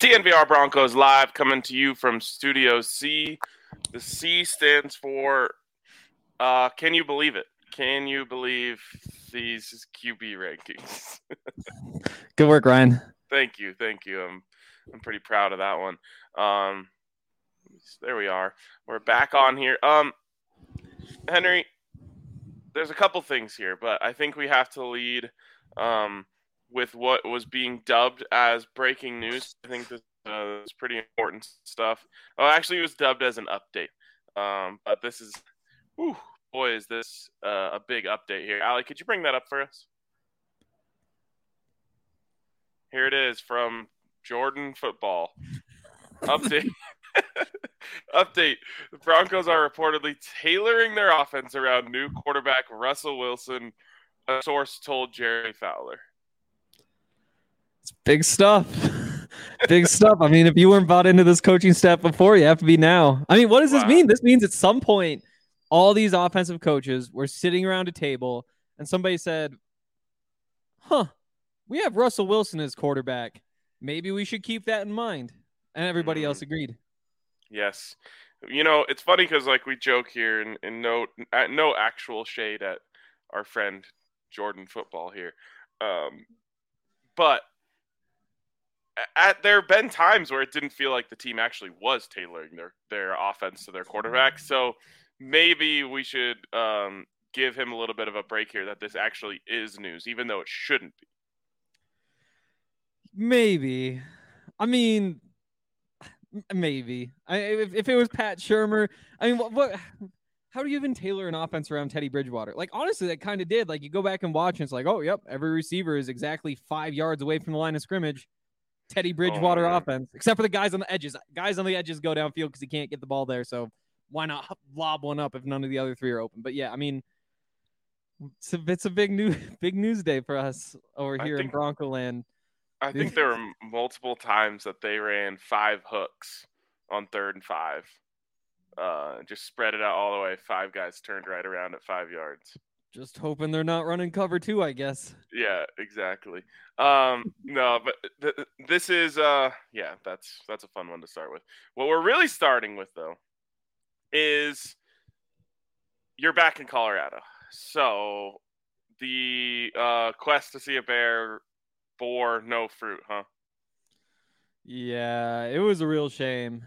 DNVR Broncos live coming to you from Studio C. The C stands for uh, Can you believe it? Can you believe these QB rankings? Good work, Ryan. thank you, thank you. I'm I'm pretty proud of that one. Um, there we are. We're back on here. Um, Henry, there's a couple things here, but I think we have to lead um, with what was being dubbed as breaking news. I think this uh, is pretty important stuff. Oh, actually, it was dubbed as an update. Um, but this is, whew, boy, is this uh, a big update here. Ali, could you bring that up for us? Here it is from Jordan Football. Update. Update. The Broncos are reportedly tailoring their offense around new quarterback Russell Wilson, a source told Jeremy Fowler. It's big stuff. big stuff. I mean, if you weren't bought into this coaching staff before, you have to be now. I mean, what does this mean? This means at some point, all these offensive coaches were sitting around a table and somebody said, Huh, we have Russell Wilson as quarterback. Maybe we should keep that in mind. And everybody else agreed. Yes. You know, it's funny because like we joke here and, and no no actual shade at our friend Jordan football here. Um, but at there have been times where it didn't feel like the team actually was tailoring their their offense to their quarterback. So maybe we should um, give him a little bit of a break here that this actually is news, even though it shouldn't be. Maybe. I mean, maybe. I, if, if it was Pat Shurmur, I mean, what, what? How do you even tailor an offense around Teddy Bridgewater? Like, honestly, that kind of did. Like, you go back and watch, and it's like, oh, yep, every receiver is exactly five yards away from the line of scrimmage. Teddy Bridgewater yeah. offense, except for the guys on the edges. Guys on the edges go downfield because he can't get the ball there. So why not lob one up if none of the other three are open? But yeah, I mean, it's a, it's a big new big news day for us over here in think- Bronco land. I think there were multiple times that they ran five hooks on third and five. Uh, just spread it out all the way. Five guys turned right around at five yards. Just hoping they're not running cover two, I guess. Yeah, exactly. Um, no, but th- this is uh, yeah, that's that's a fun one to start with. What we're really starting with though is you're back in Colorado, so the uh, quest to see a bear bore no fruit, huh? Yeah, it was a real shame.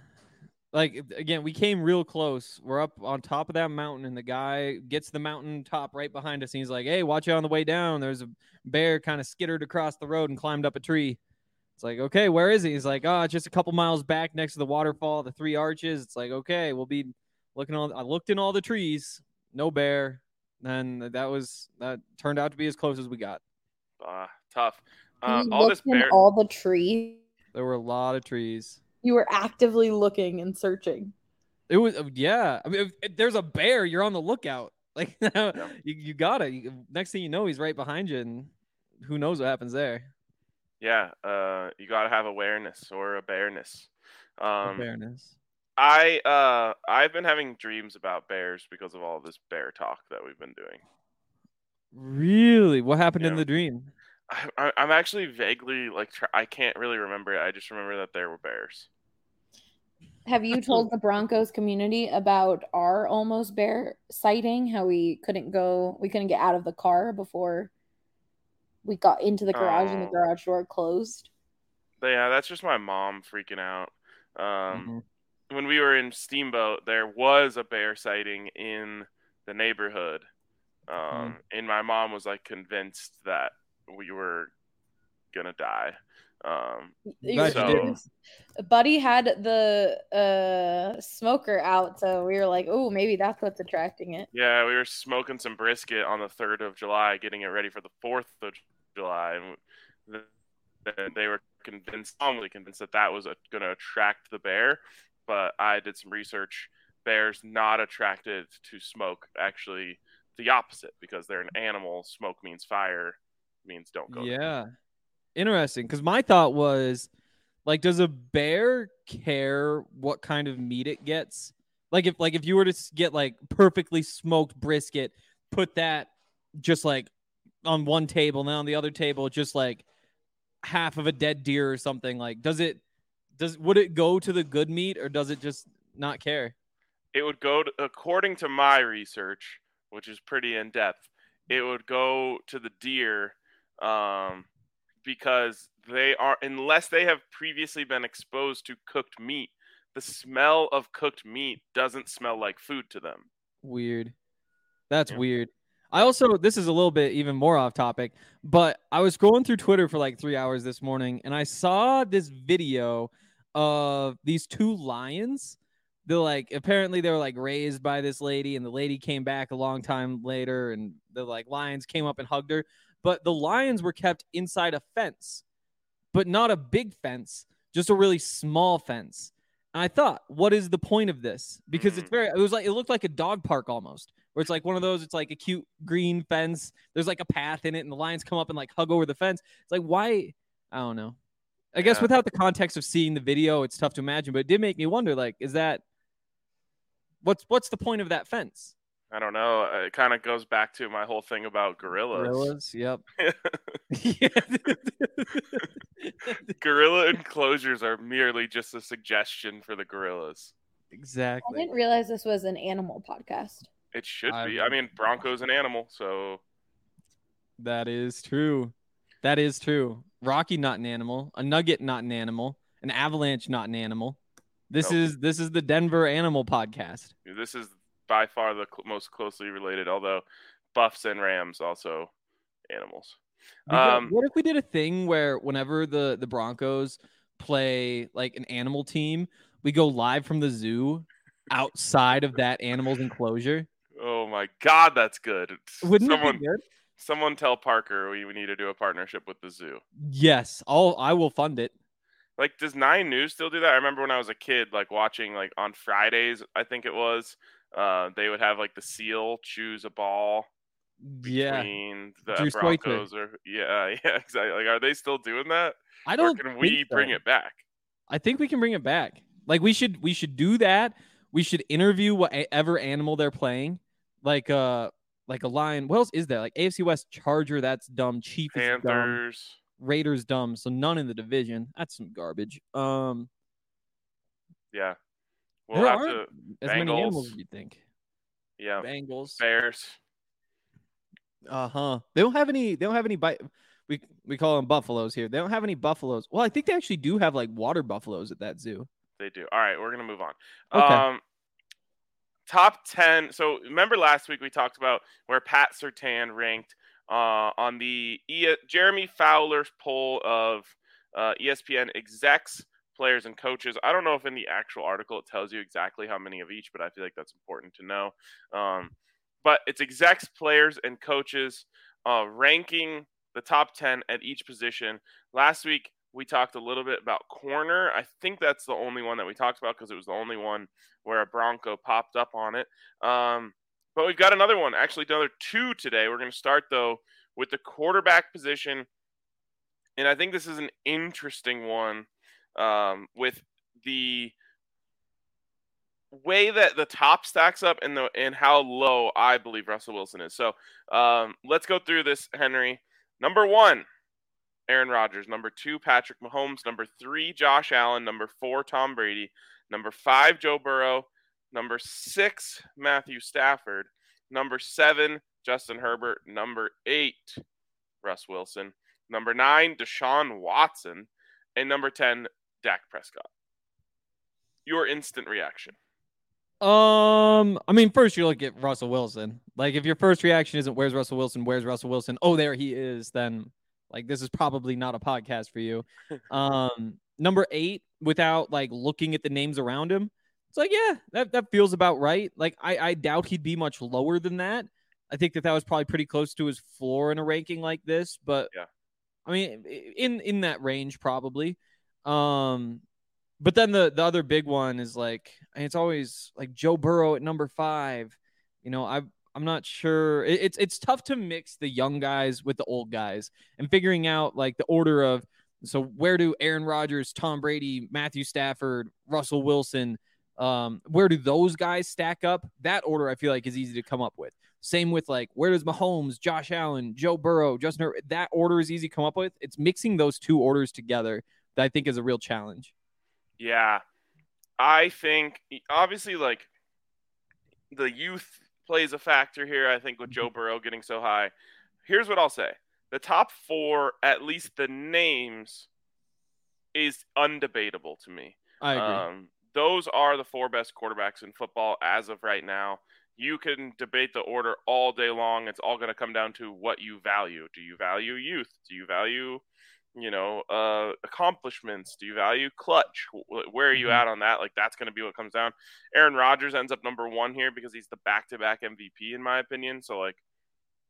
Like again, we came real close. We're up on top of that mountain, and the guy gets the mountain top right behind us, and he's like, "Hey, watch out on the way down. There's a bear kind of skittered across the road and climbed up a tree." It's like, okay, where is he? He's like, oh, just a couple miles back next to the waterfall, the three arches. It's like, okay, we'll be looking all. I looked in all the trees, no bear. And that was that turned out to be as close as we got. Uh, tough. Uh, all this looked in bear. all the trees. There were a lot of trees. You were actively looking and searching. It was uh, yeah. I mean, if, if there's a bear, you're on the lookout. Like you, you got it. You, next thing you know, he's right behind you, and who knows what happens there? Yeah, uh, you got to have awareness or a bareness. Um, Fairness. I uh, I've been having dreams about bears because of all this bear talk that we've been doing. Really? What happened in the dream? I, I, I'm actually vaguely like I can't really remember it. I just remember that there were bears. Have you told the Broncos community about our almost bear sighting? How we couldn't go, we couldn't get out of the car before we got into the garage and the Oh. garage door closed. Yeah, that's just my mom freaking out. Um, When we were in Steamboat, there was a bear sighting in the neighborhood, um, and my mom was like convinced that we were gonna die. Um, You- Glad you it didn't. was- Buddy had the uh smoker out, so we were like, "Oh, maybe that's what's attracting it." Yeah, we were smoking some brisket on the third of July, getting it ready for the fourth of July, and th- th- they were convinced, strongly convinced that that was going to attract the bear. But I did some research. Bears not attracted to smoke. Actually, the opposite because they're an animal. Smoke means fire, means don't go. there. Yeah. Interesting. Because my thought was, like, does a bear care what kind of meat it gets? Like, if like if you were to get like perfectly smoked brisket, put that just like on one table, and then on the other table, just like half of a dead deer or something. Like, does it Does would it go to the good meat or does it just not care? It would go to, according to my research, which is pretty in depth. It would go to the deer, um, because they are unless they have previously been exposed to cooked meat. The smell of cooked meat doesn't smell like food to them. Weird. That's Yeah. weird. I also this is a little bit even more off topic, but I was scrolling through Twitter for like 3 hours this morning and I saw this video of these two lions. They're like apparently they were like raised by this lady and the lady came back a long time later and the like lions came up and hugged her, but the lions were kept inside a fence. But not a big fence, just a really small fence. And I thought, what is the point of this? Because it's Mhm. very, it was like, it looked like a dog park almost, where it's like one of those, it's like a cute green fence. There's like a path in it, and the lions come up and like hug over the fence. It's like, why? I don't know. I guess Yeah. without the context of seeing the video, it's tough to imagine, but it did make me wonder, like, is that, what's, what's the point of that fence? I don't know. uh, It kind of goes back to my whole thing about gorillas. Gorillas? Yep. Gorilla enclosures are merely just a suggestion for the gorillas. Exactly. I didn't realize this was an animal podcast. It should I be. I would- mean, Bronco's an animal, so That is true. That is true. Rocky not an animal. A nugget not an animal. An avalanche not an animal. This Nope. is this is the Denver Animal Podcast. this is by far the cl- most closely related. Although buffs and rams also animals. Um, what if we did a thing where whenever the the Broncos play like an animal team, we go live from the zoo outside of that animal's enclosure? Oh my God, that's good. Wouldn't someone, it be good? someone tell Parker we, we need to do a partnership with the zoo. Yes, I'll I will fund it. Like, does Nine News still do that? I remember when I was a kid, like watching like on Fridays, I think it was. Uh, they would have like the seal choose a ball Yeah, between the Drew. Broncos or yeah, yeah, exactly. Like, are they still doing that? I don't. can we think bring it back? I think we can bring it back. Like we should we should do that. We should interview whatever animal they're playing. Like uh like a lion. What else is there? Like AFC West Charger, that's dumb. Chief is dumb. Panthers. Raiders dumb. So none in the division. That's some garbage. Um Yeah. We'll there have aren't to. as many animals as you think. Yeah. Bengals. Bears. Uh-huh. They don't have any they don't have any bi- we we call them buffaloes here. They don't have any buffaloes. Well, I think they actually do have like water buffaloes at that zoo. They do. All right, we're gonna move on. Okay. Um, top ten. So remember last week we talked about where Pat Surtain ranked uh, on the e- Jeremy Fowler's poll of uh, ESPN execs, players, and coaches. I don't know if in the actual article it tells you exactly how many of each, but I feel like that's important to know. Um, but it's execs, players, and coaches uh, ranking the top 10 at each position. Last week, we talked a little bit about corner. I think that's the only one that we talked about because it was the only one where a Bronco popped up on it. Um, but we've got another one, actually, another two today. We're going to start, though, with the quarterback position. And I think this is an interesting one um, with the way that the top stacks up and the and how low I believe Russell Wilson is. So um, let's go through this, Henry. Number one, Aaron Rodgers. Number two, Patrick Mahomes. Number three, Josh Allen. Number four, Tom Brady. Number five, Joe Burrow. Number six, Matthew Stafford. Number seven, Justin Herbert. Number eight, Russ Wilson. Number nine, Deshaun Watson. And number 10, Dak Prescott. Your instant reaction. Um, I mean, first you look at Russell Wilson. Like, if your first reaction isn't "Where's Russell Wilson? Where's Russell Wilson?" Oh, there he is. Then, like, this is probably not a podcast for you. Um, number eight, without like looking at the names around him, it's like, yeah, that that feels about right. Like, I I doubt he'd be much lower than that. I think that that was probably pretty close to his floor in a ranking like this. But Yeah. I mean, in in that range probably. Um, but then the the other big one is like it's always like Joe Burrow at number five. You know, I I'm not sure. It, it's it's tough to mix the young guys with the old guys and figuring out like the order of so where do Aaron Rodgers, Tom Brady, Matthew Stafford, Russell Wilson, um, where do those guys stack up? That order I feel like is easy to come up with. Same with like where does Mahomes, Josh Allen, Joe Burrow, Justin Herbert, that order is easy to come up with. It's mixing those two orders together that I think is a real challenge. Yeah. I think obviously like the youth plays a factor here, I think, with Joe Burrow getting so high. Here's what I'll say. The top four, at least the names, is undebatable to me. I agree. Um, those are the four best quarterbacks in football as of right now. You can debate the order all day long. It's all going to come down to what you value. Do you value youth? Do you value, you know, uh, accomplishments? Do you value clutch? Where are you Mhm. at on that? Like that's going to be what comes down. Aaron Rodgers ends up number one here because he's the back-to-back MVP in my opinion. So like,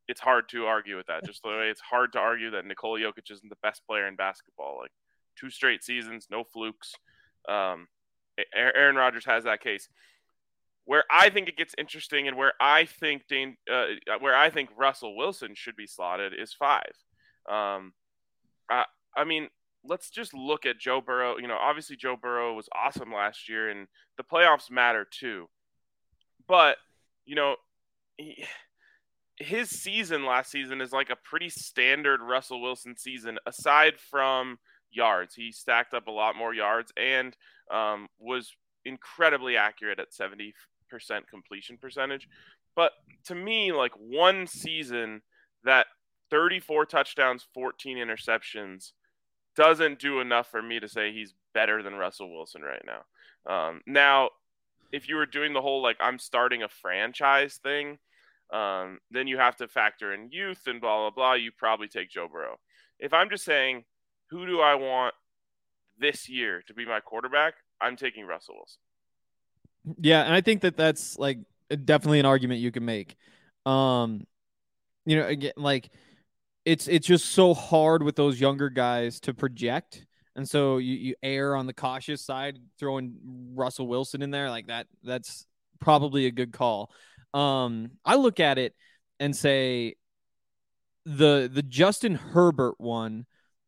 it's hard to argue with that. Just the way it's hard to argue that Nikola Jokic isn't the best player in basketball. Like two straight seasons, no flukes. Um, Aaron Rodgers has that case. Where I think it gets interesting, and where I think Dane, uh, where I think Russell Wilson should be slotted is five. Um, I, I mean, let's just look at Joe Burrow. You know, obviously Joe Burrow was awesome last year, and the playoffs matter too. But you know, he, his season last season is like a pretty standard Russell Wilson season, aside from yards. He stacked up a lot more yards and um, was incredibly accurate at 70% completion percentage. But to me, like one season that 34 touchdowns, 14 interceptions doesn't do enough for me to say he's better than Russell Wilson right now. Um, now, if you were doing the whole like I'm starting a franchise thing, um, then you have to factor in youth and blah blah blah. You probably take Joe Burrow. If I'm just saying who do I want this year to be my quarterback, I'm taking Russell Wilson. Yeah, and I think that that's like definitely an argument you can make. Um, you know, again, like it's it's just so hard with those younger guys to project, and so you you err on the cautious side, throwing Russell Wilson in there like that. That's probably a good call. Um, I look at it and say the the Justin Herbert one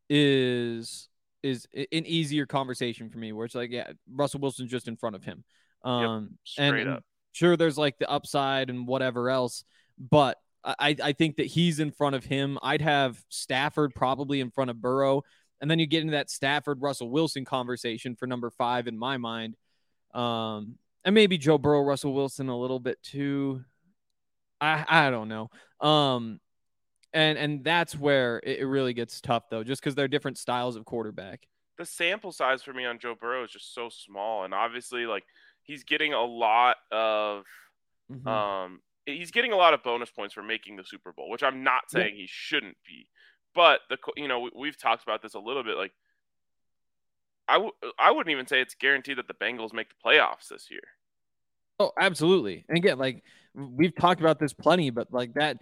is is an easier conversation for me, where it's like, yeah, Russell Wilson's just in front of him. Um, and, Straight and up. sure, there's like the upside and whatever else, but I, I think that he's in front of him. I'd have Stafford probably in front of Burrow, and then you get into that Stafford Russell Wilson conversation for number five in my mind. Um, and maybe Joe Burrow, Russell Wilson a little bit too. I I don't know. Um, and and that's where it, it really gets tough though, just because they're different styles of quarterback. the sample size for me on Joe Burrow is just so small, and obviously, like he's getting a lot of Mhm. um, he's getting a lot of bonus points for making the Super Bowl, which I'm not Yeah. saying he shouldn't be, but the you know we, we've talked about this a little bit. Like I w- I wouldn't even say it's guaranteed that the Bengals make the playoffs this year. Oh, absolutely. And again, like we've talked about this plenty, but like that,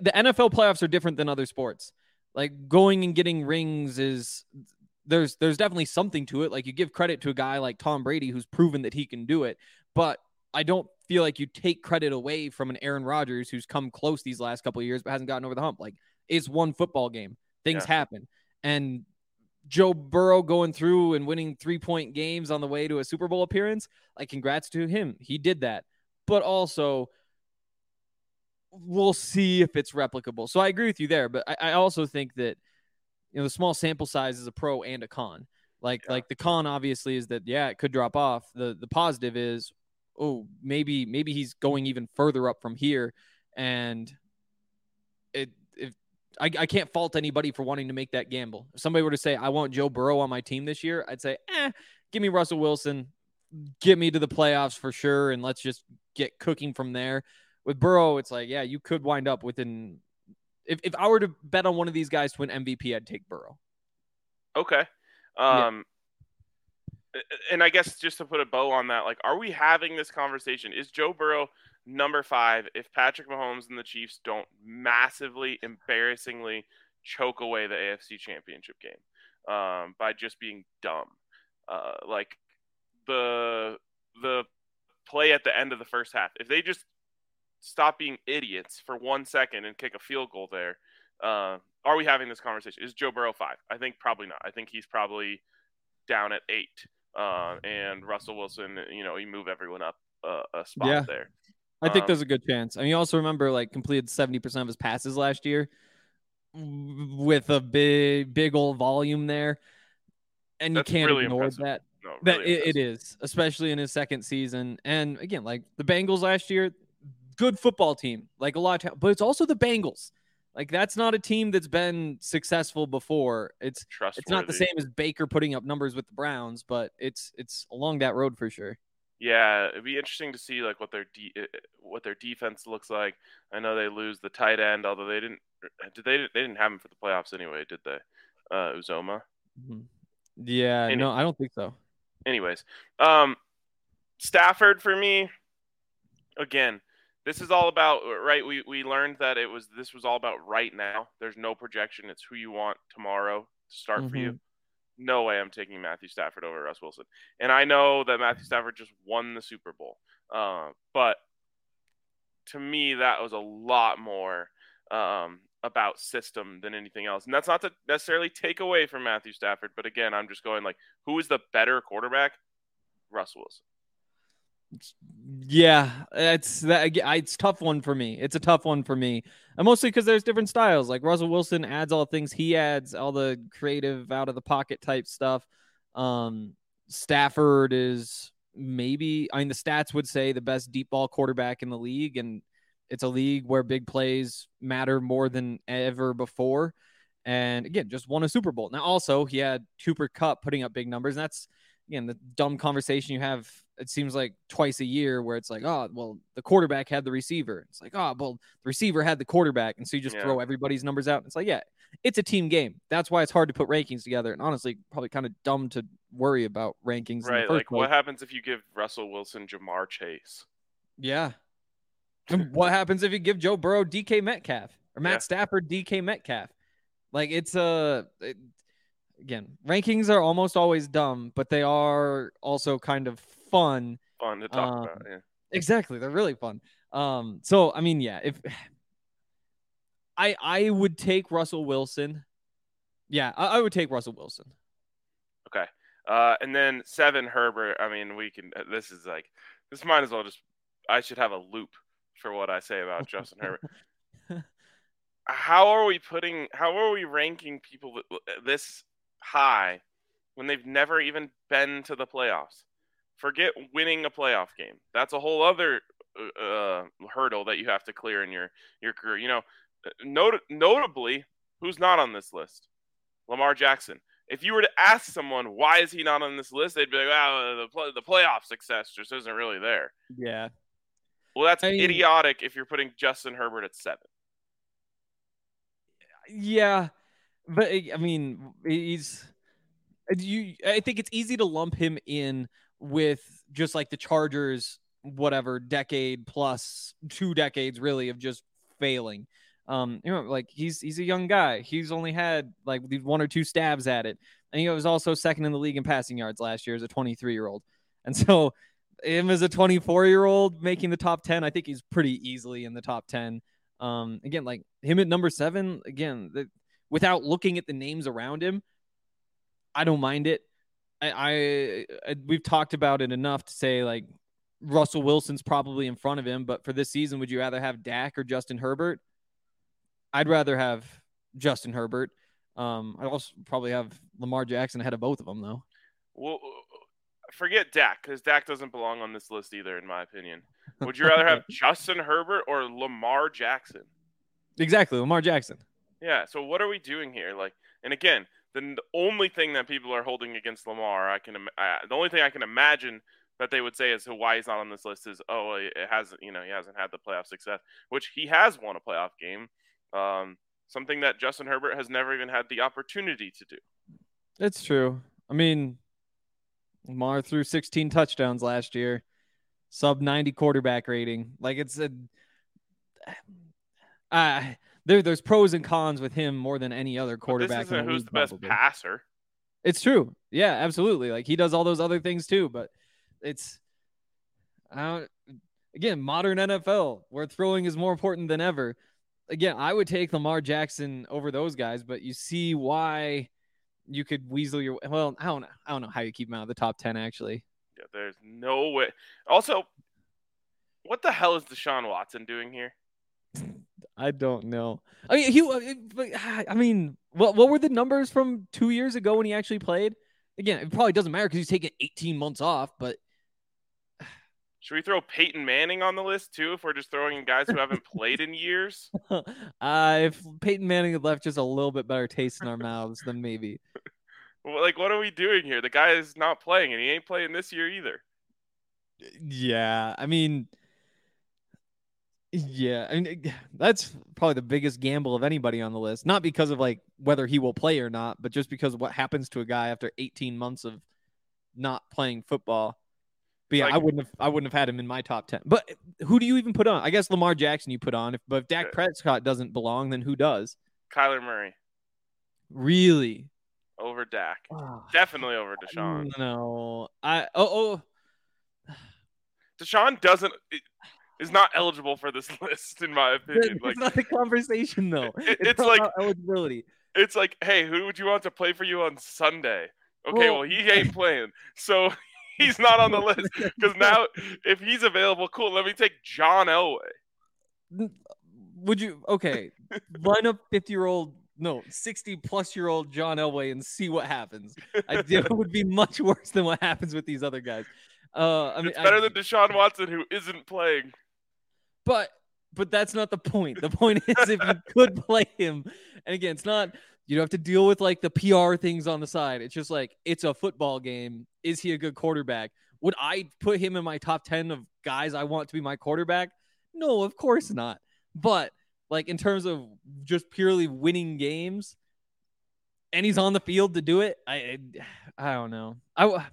the NFL playoffs are different than other sports. Like going and getting rings is there's there's definitely something to it. Like you give credit to a guy like Tom Brady who's proven that he can do it, but I don't feel like you take credit away from an Aaron Rodgers who's come close these last couple of years but hasn't gotten over the hump. Like it's one football game. Things Yeah. happen. And Joe Burrow going through and winning three point games on the way to a Super Bowl appearance, like congrats to him. He did that. But also, we'll see if it's replicable. So I agree with you there. But I, I also think that you know the small sample size is a pro and a con. Like Yeah. like the con obviously is that yeah, it could drop off. The the positive is oh maybe maybe he's going even further up from here and it if I, I can't fault anybody for wanting to make that gamble. If somebody were to say I want Joe Burrow on my team this year, I'd say, eh, give me Russell Wilson, get me to the playoffs for sure, and let's just get cooking from there. With Burrow, it's like, yeah, you could wind up within. If, if I were to bet on one of these guys to win MVP, I'd take Burrow. Okay. Yeah. And I guess just to put a bow on that, like, are we having this conversation? Is Joe Burrow number five if Patrick Mahomes and the Chiefs don't massively, embarrassingly choke away the AFC Championship game um, by just being dumb? Uh, like the the play at the end of the first half, if they just stop being idiots for one second and kick a field goal there, uh, are we having this conversation? Is Joe Burrow five? I think probably not. I think he's probably down at eight. Uh, and Russell Wilson, you know, he move everyone up uh, a spot Yeah. there. I think Um, there's a good chance. I mean, you also remember like completed 70% of his passes last year with a big, big old volume there. And you can't really ignore impressive. that. No, it That it, it is, especially in his second season. And again, like the Bengals last year, good football team, like a lot, but it's also the Bengals. Like that's not a team that's been successful before. It's it's not the same as Baker putting up numbers with the Browns, but it's it's along that road for sure. Yeah, it'd be interesting to see like what their de- uh, what their defense looks like. I know they lose the tight end, although they didn't. Did they? They didn't have him for the playoffs anyway, did they? Uh, Uzomah. Mhm. Yeah, Any- no, I don't think so. Anyways, um, Stafford for me. Again, this is all about right. We we learned that it was this was all about right now. There's no projection. It's who you want tomorrow to start for you. No way I'm taking Matthew Stafford over Russ Wilson. And I know that Matthew Stafford just won the Super Bowl, uh, but to me that was a lot more um, about system than anything else. And that's not to necessarily take away from Matthew Stafford, but again, I'm just going like, who is the better quarterback? Russ Wilson. Yeah, it's that. It's tough one for me. It's a tough one for me, and mostly because there's different styles. Like Russell Wilson adds all the things he adds, all the creative, out of the pocket type stuff. Um, Stafford is maybe. I mean, the stats would say the best deep ball quarterback in the league, and it's a league where big plays matter more than ever before. And again, just won a Super Bowl. Now, also he had Cooper Kupp putting up big numbers, and that's again the dumb conversation you have it seems like twice a year where it's like oh well the quarterback had the receiver it's like oh well the receiver had the quarterback and so you just Yeah. throw everybody's numbers out it's like yeah it's a team game that's why it's hard to put rankings together and honestly probably kind of dumb to worry about rankings in the Right. first Like, place. what happens if you give Russell Wilson Ja'Marr Chase? yeah what happens if you give joe burrow dk metcalf or matt Yeah. stafford dk metcalf like it's a it- again rankings are almost always dumb but they are also kind of fun Fun to talk Um, about. Yeah. Exactly. They're really fun. Um, so I mean, yeah, if I I would take Russell Wilson. Yeah, I, I would take Russell Wilson. Okay, uh, and then seven Herbert. I mean, we can. uh, This is like this. Might as well just. I should have a loop for what I say about Justin Herbert. How are we putting? How are we ranking people this high when they've never even been to the playoffs? Forget winning a playoff game. That's a whole other uh, uh, hurdle that you have to clear in your your career. You know, not- notably, who's not on this list? Lamar Jackson. If you were to ask someone why is he not on this list, they'd be like, "Well, the play, the playoff success just isn't really there." Yeah. Well, that's I mean- idiotic if you're putting Justin Herbert at seven. Yeah, but I mean, he's you. I think it's easy to lump him in with just like the Chargers, whatever decade plus two decades really of just failing. Um, you know, like he's he's a young guy. He's only had like these one or two stabs at it, and he was also second in the league in passing yards last year as a 23 year old. And so, him as a 24 year old making the top 10, I think he's pretty easily in the top 10. Um, again, like him at number seven, again, the, without looking at the names around him, I don't mind it. I, I, I we've talked about it enough to say like Russell Wilson's probably in front of him, but for this season, would you rather have Dak or Justin Herbert? I'd rather have Justin Herbert. Um, I'd also probably have Lamar Jackson ahead of both of them, though. Well, forget Dak because Dak doesn't belong on this list either, in my opinion. Would you rather have Justin Herbert or Lamar Jackson? Exactly, Lamar Jackson. Yeah. So what are we doing here? Like, and again, the, only thing that people are holding against Lamar, I can, uh, the only thing I can imagine that they would say is why he's not on this list is, oh, it hasn't, you know, he hasn't had the playoff success, which he has won a playoff game. Um, something that Justin Herbert has never even had the opportunity to do. It's true. I mean, Lamar threw 16 touchdowns last year, sub 90 quarterback rating. Like it's a, uh, there, there's pros and cons with him more than any other quarterback. the who's the best probably. passer. It's true. Yeah, absolutely. Like he does all those other things too, but it's I don't again, modern NFL where throwing is more important than ever. Again, I would take Lamar Jackson over those guys, but you see why you could weasel your well, I don't know. I don't know how you keep him out of the top 10 actually. Yeah, there's no way. Also, what the hell is Deshaun Watson doing here? I don't know. I mean, he I mean, what what were the numbers from 2 years ago when he actually played? again, it probably doesn't matter because he's taking 18 months off, but Should we throw Peyton Manning on the list too if we're just throwing in guys who haven't played in years? uh, if Peyton Manning had left just a little bit better taste in our mouths, then maybe. Like, what are we doing here? The guy is not playing, and he ain't playing this year either. Yeah, I mean, yeah, I mean that's probably the biggest gamble of anybody on the list. Not because of like whether he will play or not, but just because of what happens to a guy after 18 months of not playing football. But yeah, Like- I wouldn't have I wouldn't have had him in my top 10. But who do you even put on? I guess Lamar Jackson you put on. If but if Dak. Prescott doesn't belong, then who does? Kyler Murray Really? over Dak. Ah, Definitely over Deshaun. No. I oh oh Deshaun doesn't is not eligible for this list, in my opinion. it's Like, not a conversation though. It- it's it's like- eligibility. it's like, hey, who would you want to play for you on Sunday? Okay, Well- well, he ain't playing, so he's not on the list. Because now, if he's available, cool. Let me take John Elway. would you okay line up 50 year old no 60 plus year old john elway and see what happens i it would be much worse than what happens with these other guys uh i mean it's better I- than Deshaun Watson, who isn't playing. But but that's not the point. The point is if you could play him and again it's not you don't have to deal with like the pr things on the side. It's just like it's a football game. Is he a good quarterback? Would i put him in my top 10 of guys i want to be my quarterback? No of course not. But like in terms of just purely winning games and he's on the field to do it i i, don't know. I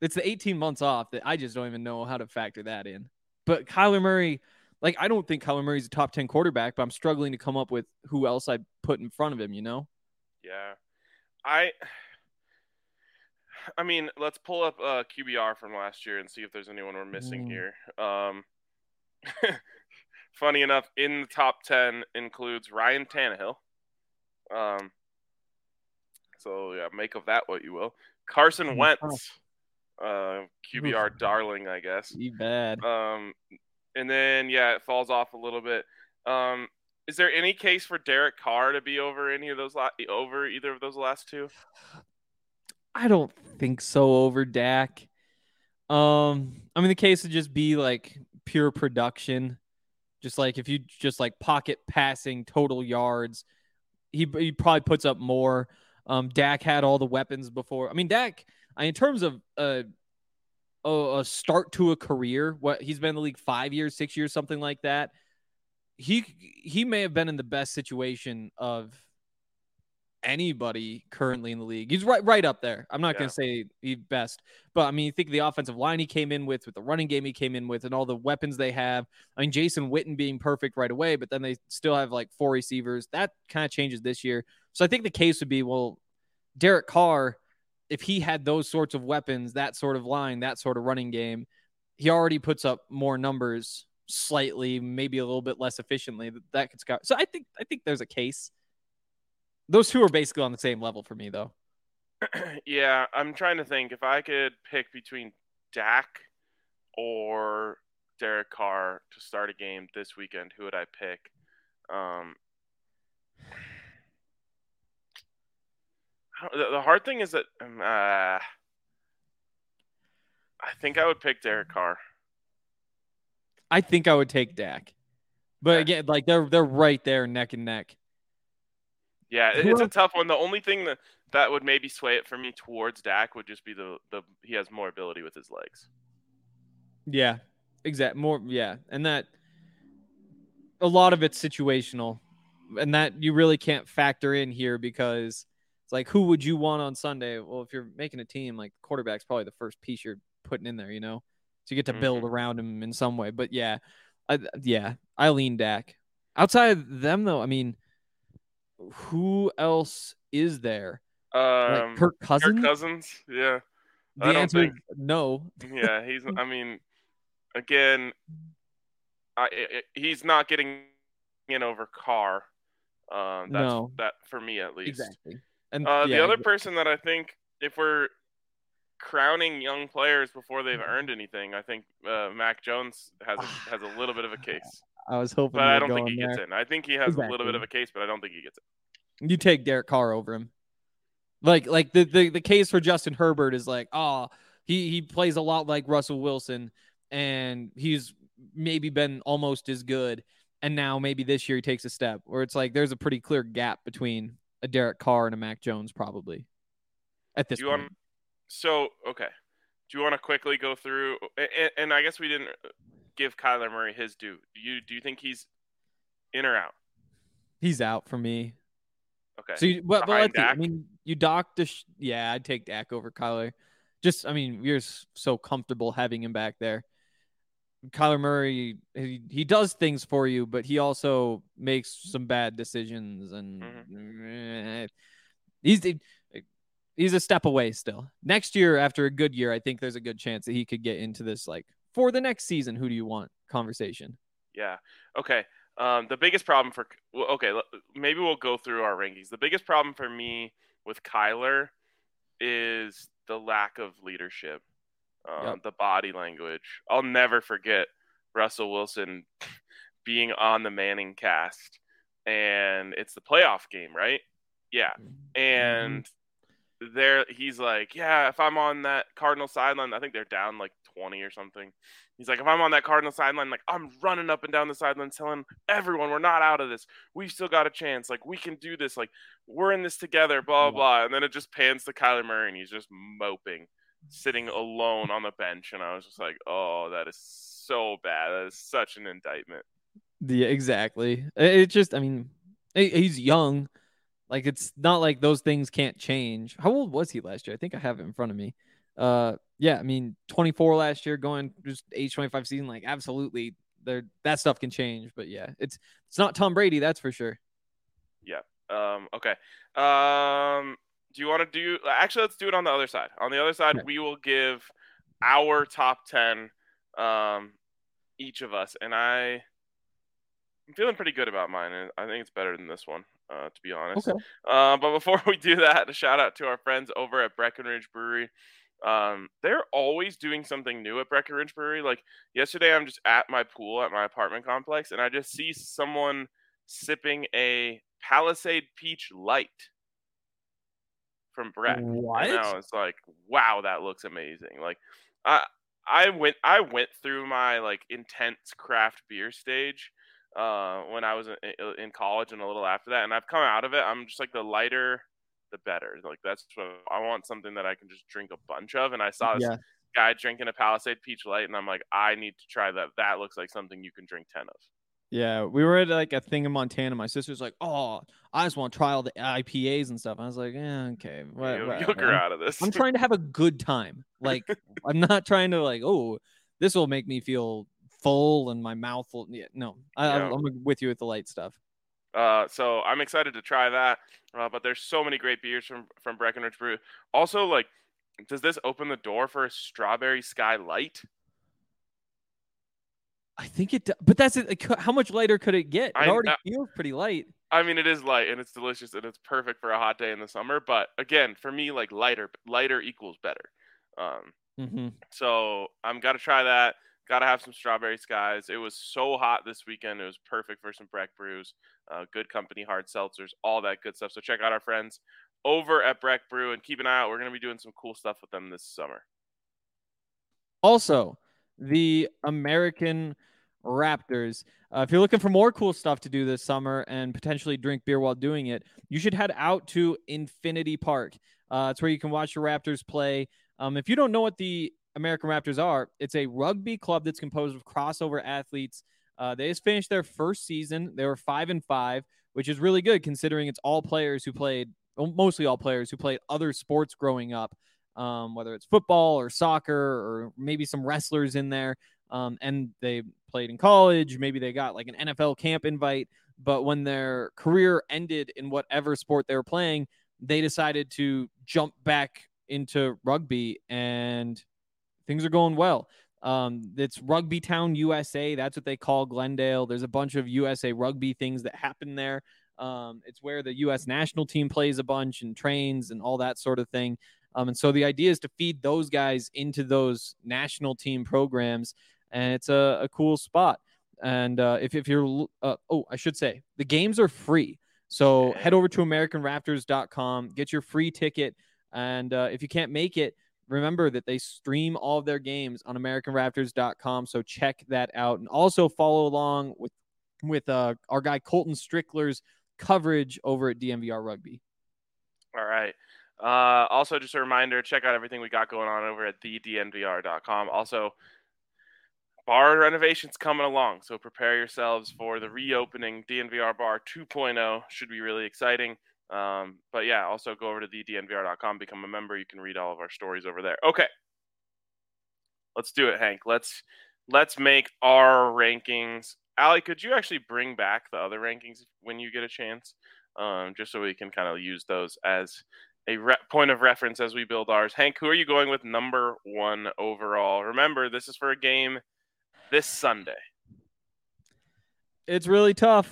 it's the 18 months off that i just don't even know how to factor that in but kyler murray like I don't think Kyler Murray's a top 10 quarterback, but I'm struggling to come up with who else I'd put in front of him, you know? Yeah, I. I mean, let's pull up uh, QBR from last year and see if there's anyone we're missing Mm. here. Um, funny enough, in the top ten includes Ryan Tannehill. Um, so yeah, make of that what you will. Carson Mm, Wentz, uh, QBR darling, I guess. Be bad. Um, and then yeah, it falls off a little bit. Um, is there any case for Derek Carr to be over any of those la- over either of those last two? I don't think so over Dak. Um, I mean, the case would just be like pure production. Just like if you just like pocket passing total yards, he, he probably puts up more. Um, Dak had all the weapons before. I mean, Dak, in terms of uh, a, a start to a career, what he's been in the league five years, six years, something like that. He he may have been in the best situation of anybody currently in the league. He's right right up there. I'm not Yeah. going to say he best, but I mean, you think of the offensive line he came in with, with the running game he came in with, and all the weapons they have. I mean, Jason Witten being perfect right away, but then they still have like four receivers. That kind of changes this year. So I think the case would be, well, Derek Carr, if he had those sorts of weapons, that sort of line, that sort of running game, he already puts up more numbers slightly, maybe a little bit less efficiently. That could scout. So I think I think there's a case. Those two are basically on the same level for me, though. yeah, I'm trying to think if I could pick between Dak or Derek Carr to start a game this weekend. Who would I pick? Um, the, the hard thing is that um, uh, I think I would pick Derek Carr. I think I would take Dak, but Okay. again, like they're they're right there, neck and neck. Yeah, it's a tough one. The only thing that that would maybe sway it for me towards Dak would just be the the he has more ability with his legs. Yeah, exact. More, yeah, and that a lot of it's situational, and that you really can't factor in here because it's like who would you want on Sunday? Well, if you're making a team, like quarterback's probably the first piece you're putting in there, you know, so you get to build around him in some way. But yeah, I, yeah, I lean Dak. Outside of them, though, I mean, who else is there? Um, Like Kirk Cousins? Kirk Cousins, yeah. the I answer think- is no. yeah, he's. I mean, again, I, I he's not getting in over Carr. Um, that's No. that for me at least. Exactly. And Uh, yeah, the other person that I think, if we're crowning young players before they've Mm-hmm. earned anything, I think uh, Mac Jones has a, has a little bit of a case, I was hoping, but I don't think he gets there. in. I think he has a little bit of a case, but I don't think he gets it. You take Derek Carr over him. Like like the, the the case for Justin Herbert is like, oh, he he plays a lot like Russell Wilson, and he's maybe been almost as good. And now maybe this year he takes a step where it's like there's a pretty clear gap between a Derek Carr and a Mac Jones, probably at this Do you point. want? So okay. Do you want to quickly go through? And, and I guess we didn't give Kyler Murray his due. Do you do you think he's in or out? He's out for me. Okay. So, you, but, but let's see. I mean, you docked the. Sh- yeah, I'd take Dak over Kyler. Just, I mean, you're so comfortable having him back there. Kyler Murray, he, he does things for you, but he also makes some bad decisions, and Mm-hmm. eh, he's he's a step away still. Next year, after a good year, I think there's a good chance that he could get into this like for the next season. Who do you want conversation? Yeah. Okay. Um, the biggest problem for okay, maybe we'll go through our rankings. The biggest problem for me with Kyler is the lack of leadership, um, Yep. the body language. I'll never forget Russell Wilson being on the Manning cast, and it's the playoff game, right? Yeah, and there he's like, yeah, if I'm on that Cardinal sideline, I think they're down like 20 or something. He's like, if I'm on that Cardinal sideline, like I'm running up and down the sideline telling everyone we're not out of this. We've still got a chance. Like we can do this. Like we're in this together. Blah Yeah. blah. And then it just pans to Kyler Murray and he's just moping, sitting alone on the bench. And I was just like, oh, that is so bad. That is such an indictment. Yeah, exactly. It just, I mean, he's young. Like it's not like those things can't change. How old was he last year? I think I have it in front of me. Uh, yeah, I mean, 24 last year, going just age 25 season. Like, absolutely, there that stuff can change. But yeah, it's it's not Tom Brady, that's for sure. Yeah. Um, okay. Um, do you want to do? Actually, let's do it on the other side. On the other side, Okay. we will give our top ten, um, each of us, and I, I'm feeling pretty good about mine, and I think it's better than this one, uh, to be honest. Okay. Uh, but before we do that, a shout out to our friends over at Breckenridge Brewery. Um, they're always doing something new at Breckenridge Brewery. Like yesterday, I'm just at my pool at my apartment complex, and I just see someone sipping a Palisade Peach Light from Breck. And I was like, wow, that looks amazing. Like, I I went I went through my like intense craft beer stage uh, when I was in, in college and a little after that, and I've come out of it. I'm just like the lighter, the better. Like that's what I want something that I can just drink a bunch of. And I saw this Yeah. guy drinking a Palisade Peach Light, and I'm like, I need to try that. That looks like something you can drink ten of. Yeah, we were at like a thing in Montana. My sister's like, "Oh, I just want to try all the IPAs and stuff." I was like, "Yeah, okay, what, you, whatever. you'll out of this. I'm trying to have a good time. Like I'm not trying to like, oh, this will make me feel full and my mouth will. Yeah, no, I, Yeah. I'm, I'm with you with the light stuff. Uh, so I'm excited to try that. Uh, but there's so many great beers from from Breckenridge Brew. Also, like, does this open the door for a strawberry sky light? I think it, but that's it. like, How much lighter could it get? It I- already uh, feels pretty light. I mean, it is light and it's delicious and it's perfect for a hot day in the summer. But again, for me, like lighter, lighter equals better. Um, hmm so I'm gotta try that. Gotta have some strawberry skies. It was so hot this weekend. It was perfect for some Breck brews, uh, good company, hard seltzers, all that good stuff. So check out our friends over at Breck Brew and keep an eye out. We're gonna be doing some cool stuff with them this summer. Also, the American Raptors. Uh, if you're looking for more cool stuff to do this summer and potentially drink beer while doing it, you should head out to Infinity Park. Uh, it's where you can watch the Raptors play. Um, if you don't know what the American Raptors are, it's a rugby club that's composed of crossover athletes. Uh, they just finished their first season. They were five and five, which is really good considering it's all players who played, mostly all players who played other sports growing up, um, whether it's football or soccer or maybe some wrestlers in there. Um, and they played in college. Maybe they got like an NFL camp invite. But when their career ended in whatever sport they were playing, they decided to jump back into rugby and things are going well. Um, it's Rugby Town USA. That's what they call Glendale. There's a bunch of USA rugby things that happen there. Um, it's where the U.S. national team plays a bunch and trains and all that sort of thing. Um, and so the idea is to feed those guys into those national team programs, and it's a, a cool spot. And uh, if, if you're, uh, oh, I should say, the games are free. So head over to AmericanRaptors.com, get your free ticket, and uh, if you can't make it, remember that they stream all of their games on AmericanRaptors.com. So check that out, and also follow along with with uh, our guy Colton Strickler's coverage over at DNVR Rugby. All right. Uh, also, just a reminder: check out everything we got going on over at thednvr.com. Also, bar renovations coming along, so prepare yourselves for the reopening DNVR Bar 2.0. Should be really exciting. Um, but yeah, also go over to thednvr.com, become a member. You can read all of our stories over there. Okay, let's do it, Hank. Let's let's make our rankings. Ali, could you actually bring back the other rankings when you get a chance? Um, just so we can kind of use those as a re- point of reference as we build ours. Hank, who are you going with number one overall? Remember, this is for a game this Sunday. It's really tough.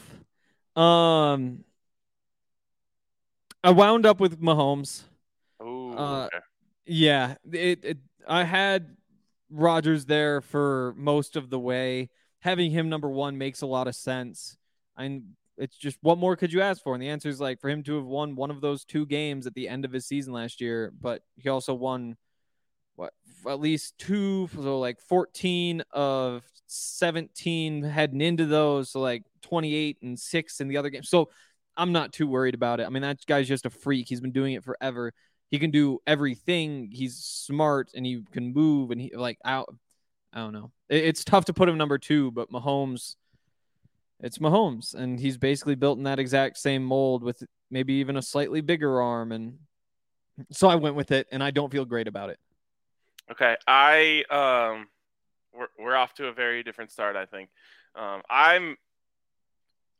Um, I wound up with Mahomes. Ooh, Uh, okay. Yeah, it, it I had Rodgers there for most of the way. Having him number one makes a lot of sense. And it's just what more could you ask for? And the answer is like for him to have won one of those two games at the end of his season last year, but he also won what at least two, so like 14 of 17 heading into those, so like 28 and six in the other game. So I'm not too worried about it. I mean, that guy's just a freak. He's been doing it forever he can do everything. He's smart and he can move and he like out. I don't know. It, it's tough to put him number two, but Mahomes, it's Mahomes, and he's basically built in that exact same mold with maybe even a slightly bigger arm, and so I went with it, and I don't feel great about it. Okay, I um, we're we're off to a very different start. I think. Um, I'm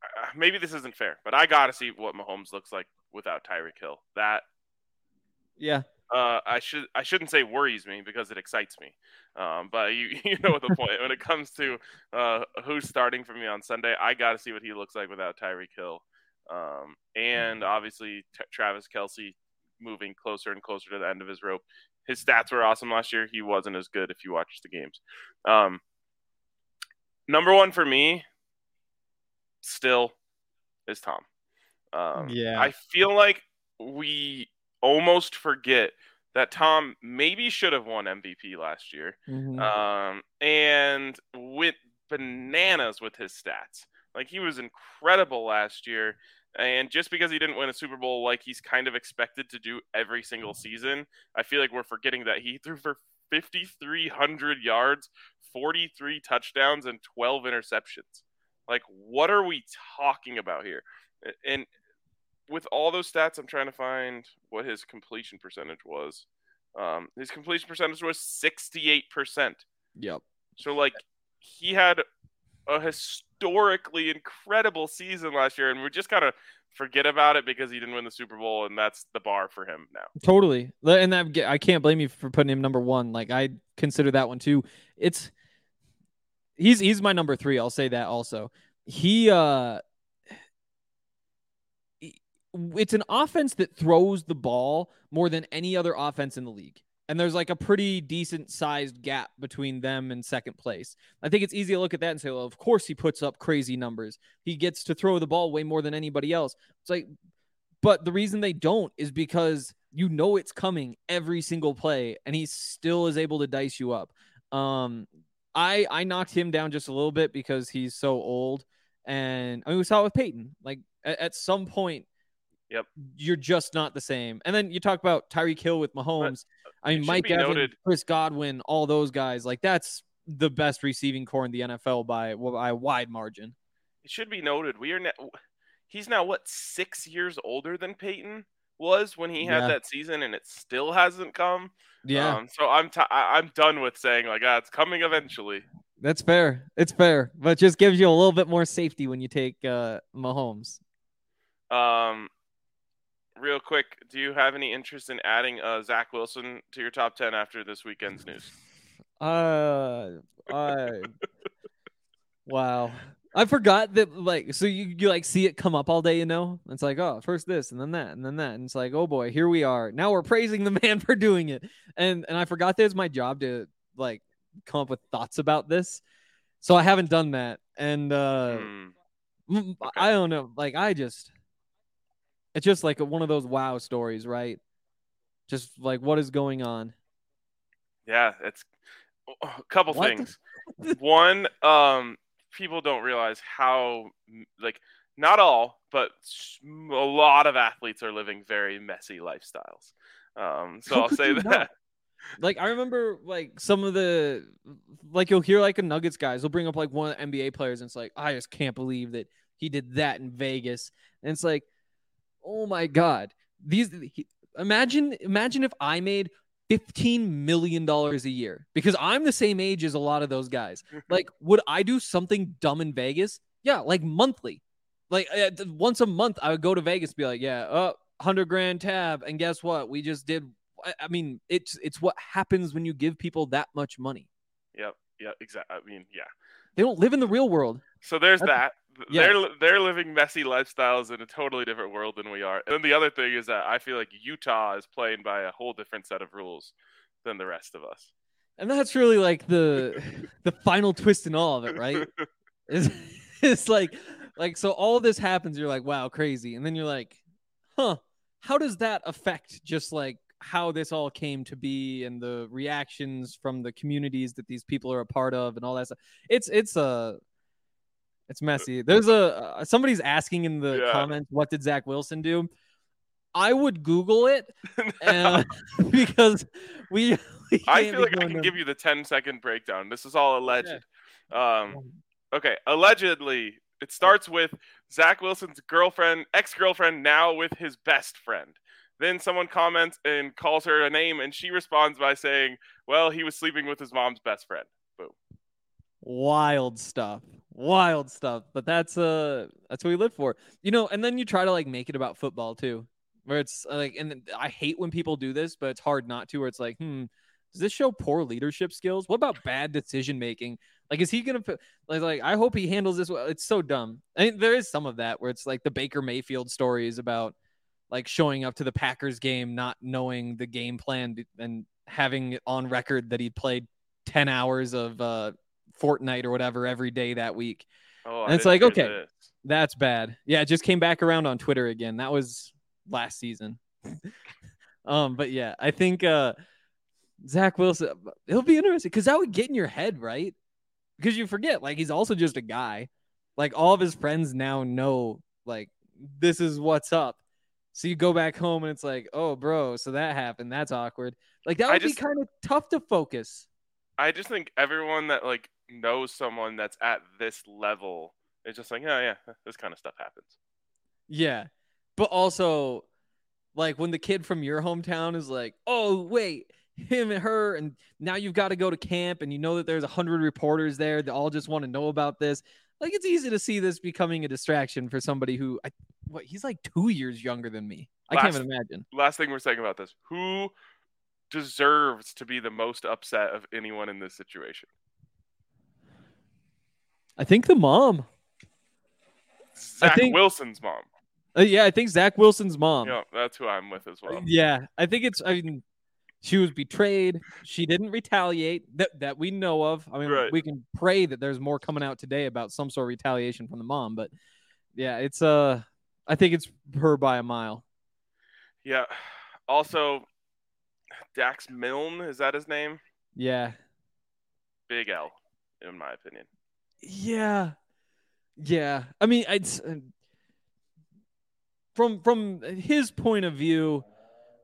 uh, maybe this isn't fair, but I got to see what Mahomes looks like without Tyreek Hill. That Yeah, uh, I should I shouldn't say worries me because it excites me. Um, but you you know what the point when it comes to uh, who's starting for me on Sunday, I got to see what he looks like without Tyreek Hill, um, and obviously t- Travis Kelce moving closer and closer to the end of his rope. His stats were awesome last year. He wasn't as good if you watched the games. Um, number one for me, still, is Tom. Um, Yeah. I feel like we almost forget that Tom maybe should have won MVP last year. Mhm. Um, and went bananas with his stats. Like he was incredible last year. And just because he didn't win a Super Bowl like he's kind of expected to do every single season, I feel like we're forgetting that he threw for 5,300 yards, 43 touchdowns, and 12 interceptions. Like, what are we talking about here? And with all those stats, I'm trying to find what his completion percentage was. Um, his completion percentage was 68%. yep. So, like, he had a historically incredible season last year, and we just kind of forget about it because he didn't win the Super Bowl, and that's the bar for him now. Totally. And that I can't blame you for putting him number one. Like I consider that one too. It's he's he's my number three. I'll say that also. He uh it's an offense that throws the ball more than any other offense in the league. And there's like a pretty decent sized gap between them and second place. I think it's easy to look at that and say, well, of course he puts up crazy numbers. He gets to throw the ball way more than anybody else. It's like, but the reason they don't is because you know it's coming every single play, and he still is able to dice you up. Um, I I knocked him down just a little bit because he's so old, and I mean we saw it with Peyton. Like at, at some point, Yep. you're just not the same. And then you talk about Tyreek Hill with Mahomes. I mean Mike Evans, noted- Chris Godwin, all those guys. Like that's the best receiving corps in the NFL by by a wide margin. It should be noted we are now. He's now what six years older than Peyton was when he had Yeah. that season, and it still hasn't come. Yeah, Um, so I'm t- I- I'm done with saying like ah, it's coming eventually. that's fair. It's fair, but it just gives you a little bit more safety when you take uh, Mahomes. Um, real quick, do you have any interest in adding uh, Zach Wilson to your top ten after this weekend's news? Uh, I wow. I forgot that like so you, you like see it come up all day, you know? It's like, oh, first this and then that and then that. And it's like, oh boy, here we are. Now we're praising the man for doing it. And and I forgot that it's my job to like come up with thoughts about this. So I haven't done that. And uh mm, I don't know. Like I just it's just like one of those wow stories, right? Just like what is going on? Yeah, it's a couple What? things. One, um, people don't realize how like not all, but a lot of athletes are living very messy lifestyles. Um, so I'll say that. not? Like I remember like some of the like you'll hear like a Nuggets guys will bring up like one of the NBA players and it's like I just can't believe that he did that in Vegas. And it's like oh my god. These imagine imagine if I made 15 million dollars a year because I'm the same age as a lot of those guys. Like would I do something dumb in Vegas? Yeah, like monthly. Like uh, once a month I would go to Vegas and be like, yeah, uh 100 grand tab and guess what? We just did I- I mean, it's it's what happens when you give people that much money. Yep, yeah, exactly. I mean, yeah. They don't live in the real world. So there's That's- that. They're they're living messy lifestyles in a totally different world than we are. And then the other thing is that I feel like Utah is playing by a whole different set of rules than the rest of us. And that's really like the the final twist in all of it, right? It's, it's like like so all this happens, you're like, wow, crazy. And then you're like, huh, how does that affect just like how this all came to be and the reactions from the communities that these people are a part of and all that stuff. It's it's a it's messy. There's a uh, somebody's asking in the Yeah. comments, what did Zach Wilson do? I would Google it uh, because we. we I feel like I can to- give you the 10 second breakdown. This is all alleged. Um, okay, allegedly, it starts with Zach Wilson's girlfriend, ex girlfriend, now with his best friend. Then someone comments and calls her a name, and she responds by saying, Well, he was sleeping with his mom's best friend. Boom. Wild stuff wild stuff but that's uh that's what we live for. You know and then you try to like make it about football too where it's uh, like and i hate when people do this but it's hard not to where it's like hmm does this show poor leadership skills? What about bad decision making like is he gonna like, like i hope he handles this well. It's so dumb. I mean there is some of that where it's like the baker mayfield stories about like showing up to the packers game not knowing the game plan and having on record that he played 10 hours of uh Fortnite or whatever every day that week. Oh, And it's like, okay. this. That's bad. Yeah, it just came back around on Twitter again. That was last season. um, but yeah, I think uh Zach Wilson it'll be interesting because that would get in your head, right? Because you forget, like he's also just a guy. Like all of his friends now know like this is what's up. So you go back home and it's like, oh bro, so that happened. That's awkward. Like that would just- be kind of tough to focus. I just think everyone that like knows someone that's at this level it's just like, oh yeah, this kind of stuff happens. Yeah. But also, like when the kid from your hometown is like, oh, wait, him and her, and now you've got to go to camp, and you know that there's a hundred reporters there that all just want to know about this. Like it's easy to see this becoming a distraction for somebody who, I, what, he's like two years younger than me. I can't even imagine. Last thing we're saying about this: who deserves to be the most upset of anyone in this situation? I think the mom. Zach think- Wilson's mom. Uh, yeah, I think Zach Wilson's mom. Yeah, that's who I'm with as well. Yeah, I think it's. I mean, she was betrayed. She didn't retaliate that that we know of. I mean, Right. we can pray that there's more coming out today about some sort of retaliation from the mom. But yeah, it's uh, I think it's her by a mile. Yeah. Also, Dax Milne is that his name? Yeah, Big L, in my opinion. Yeah, yeah. I mean, it's uh, from from his point of view.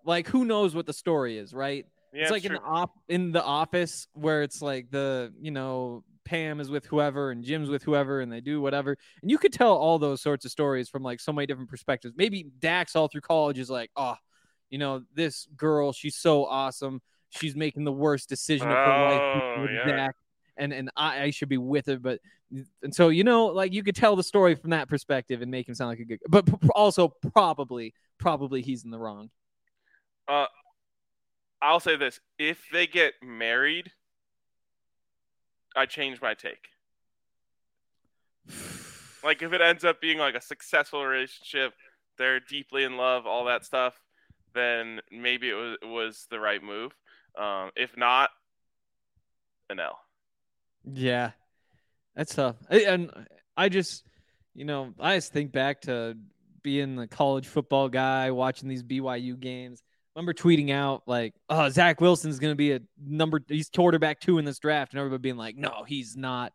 Like, who knows what the story is, right? Yeah, it's like in the op in the office where it's like the you know Pam is with whoever and Jim's with whoever and they do whatever and you could tell all those sorts of stories from like so many different perspectives. Maybe Dax all through college is like, oh, you know this girl, she's so awesome. She's making the worst decision of her life Oh, with yeah. Zach, and and I, I should be with her, but and so you know like you could tell the story from that perspective and make him sound like a good, but also probably probably he's in the wrong. Uh, I'll say this: if they get married, I change my take. Like if it ends up being like a successful relationship, they're deeply in love, all that stuff, then maybe it was it was the right move. Um, if not, an L. Yeah, that's tough. And I just, you know, I just think back to being the college football guy, watching these BYU games. remember tweeting out like, "Oh, Zach Wilson's going to be a number. He's quarterback two in this draft," and everybody being like, "No, he's not.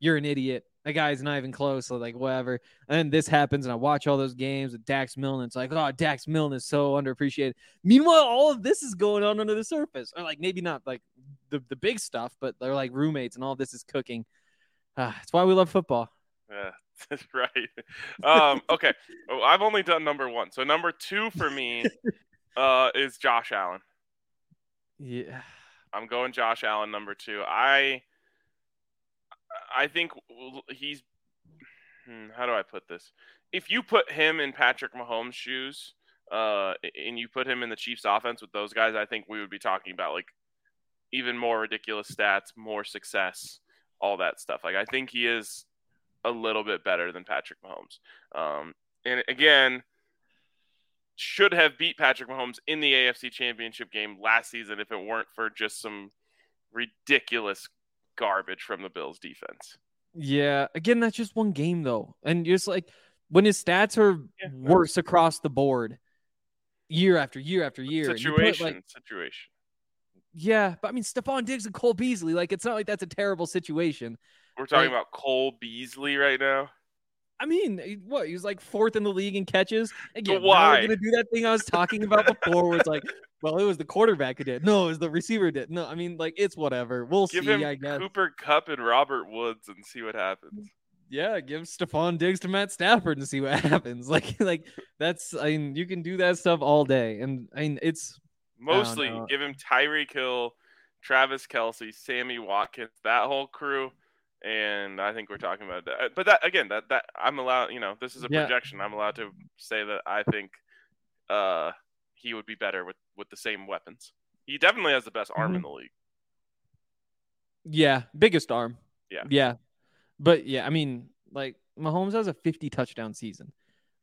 You're an idiot. That guy's not even close." So like, whatever. And then this happens, and I watch all those games with Dax Milne. It's like, "Oh, Dax Milne is so underappreciated." Meanwhile, all of this is going on under the surface, or like maybe not like the the big stuff, but they're like roommates, and all this is cooking. Ah, that's why we love football. Yeah, that's right. Um, okay, oh, I've only done number one, so number two for me uh, is Josh Allen. Yeah. I'm going Josh Allen number two. I I think he's hmm, how do I put this? If you put him in Patrick Mahomes' shoes, uh, and you put him in the Chiefs' offense with those guys, I think we would be talking about like even more ridiculous stats, more success, all that stuff. Like I think he is a little bit better than Patrick Mahomes. Um, and again, should have beat Patrick Mahomes in the AFC Championship game last season if it weren't for just some ridiculous garbage from the Bills defense. Yeah, again, that's just one game though, and just like when his stats are yeah. worse across the board, year after year after year. Situation, put, like, situation. Yeah, but I mean, Stefon Diggs and Cole Beasley, like it's not like that's a terrible situation. We're talking about Cole Beasley right now. I mean, eh, what he was like fourth in the league in catches. Again, why? we're gonna do that thing I was talking about before, where it's like, well, it was the quarterback who did. No, it was the receiver did. No, I mean, like it's whatever. We'll give see. Him I guess Cooper Kupp and Robert Woods and see what happens. Yeah, give Stefon Diggs to Matt Stafford and see what happens. Like, like that's. I mean, you can do that stuff all day, and I mean, it's mostly give him Tyreek Hill, Travis Kelce, Sammy Watkins, that whole crew and I think we're talking about that. But that again, that that I'm allowed. You know, this is a yeah. projection. I'm allowed to say that I think uh, he would be better with with the same weapons. He definitely has the best arm mm-hmm. in the league. Yeah, biggest arm. Yeah, yeah, but yeah, I mean, like Mahomes has a 50 touchdown season.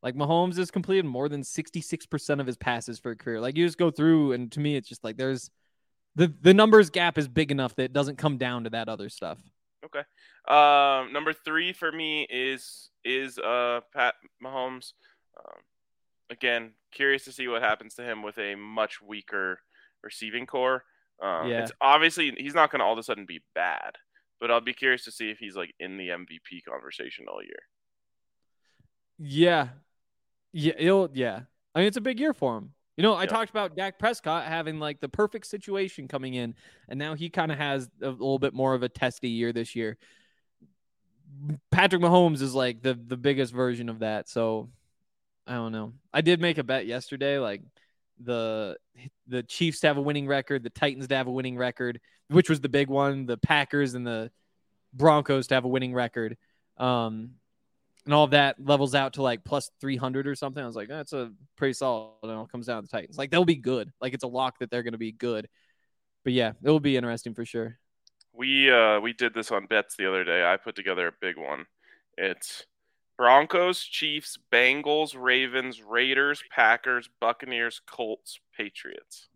Like Mahomes has completed more than 66% of his passes for a career. Like you just go through, and to me, it's just like there's the the numbers gap is big enough that it doesn't come down to that other stuff. Okay. Um, number three for me is is uh Pat Mahomes. Um, again, curious to see what happens to him with a much weaker receiving corps. Um, yeah. It's obviously he's not going to all of a sudden be bad, but I'll be curious to see if he's like in the MVP conversation all year. Yeah, yeah, it'll, yeah. I mean, it's a big year for him. You know, I yep. talked about Dak Prescott having like the perfect situation coming in, and now he kind of has a little bit more of a testy year this year. Patrick Mahomes is like the the biggest version of that. So I don't know. I did make a bet yesterday, like the the Chiefs to have a winning record, the Titans to have a winning record, which was the big one, the Packers and the Broncos to have a winning record. Um, and all of that levels out to like plus 300 or something. I was like, that's a pretty solid. And it all comes down to the Titans. Like, they'll be good. Like, it's a lock that they're going to be good. But yeah, it will be interesting for sure. We uh we did this on bets the other day. I put together a big one. It's Broncos, Chiefs, Bengals, Ravens, Raiders, Packers, Buccaneers, Colts, Patriots.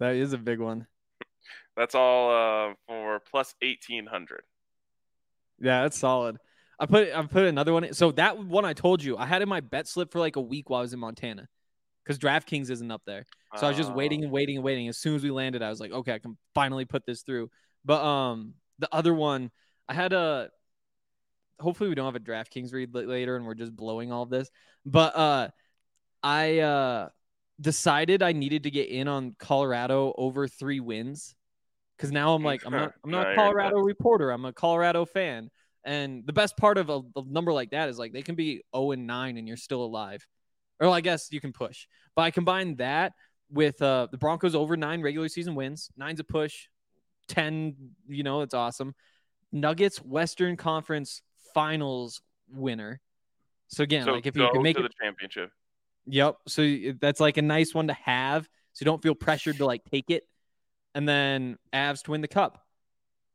That is a big one. That's all uh, for plus eighteen hundred. Yeah, that's solid. I put I put another one. In. So that one I told you I had in my bet slip for like a week while I was in Montana, because DraftKings isn't up there. So I was just waiting and waiting and waiting. As soon as we landed, I was like, okay, I can finally put this through. But um, the other one I had a. Hopefully we don't have a DraftKings read later and we're just blowing all this. But uh, I uh decided I needed to get in on Colorado over three wins because now I'm like I'm not I'm not a Colorado reporter. I'm a Colorado fan. And the best part of a, a, number like that is like they can be 0 and 9 and you're still alive. Or I guess you can push. But I combine that with uh, the Broncos over nine regular season wins. Nine's a push. 10, you know, it's awesome. Nuggets Western Conference Finals winner. So again, so like if you can make it the championship. Yep. So that's like a nice one to have. So you don't feel pressured to like take it. And then Avs to win the cup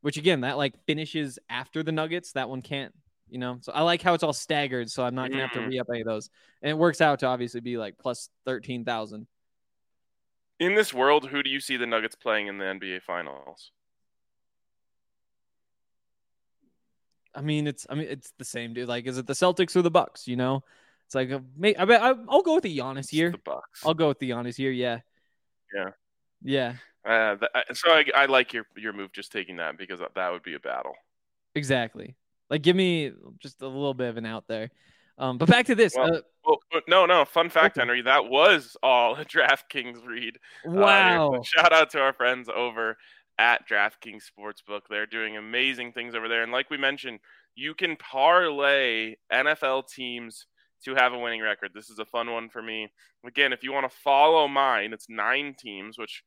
which again that like finishes after the Nuggets. That one can't, you know. So I like how it's all staggered, so I'm not gonna have to mm. re up any of those, and it works out to obviously be like plus thirteen thousand. In this world, who do you see the Nuggets playing in the NBA Finals? I mean, it's I mean it's the same dude. Like, is it the Celtics or the Bucks? You know, It's like a, I bet I'll go with the Giannis here. the Bucks. I'll go with the Giannis here. Yeah. Yeah. Yeah. Uh, th- so I, I like your your move just taking that because that would be a battle. Exactly. Like, give me just a little bit of an out there. Um, but back to this. Well, uh, Well, no, no. Fun fact, Okay. Henry, that was all a DraftKings read. uh, wow. Shout out to our friends over at DraftKings Sportsbook. They're doing amazing things over there. And like we mentioned, you can parlay NFL teams to have a winning record. This is a fun one for me. Again, if you want to follow mine, it's nine teams, which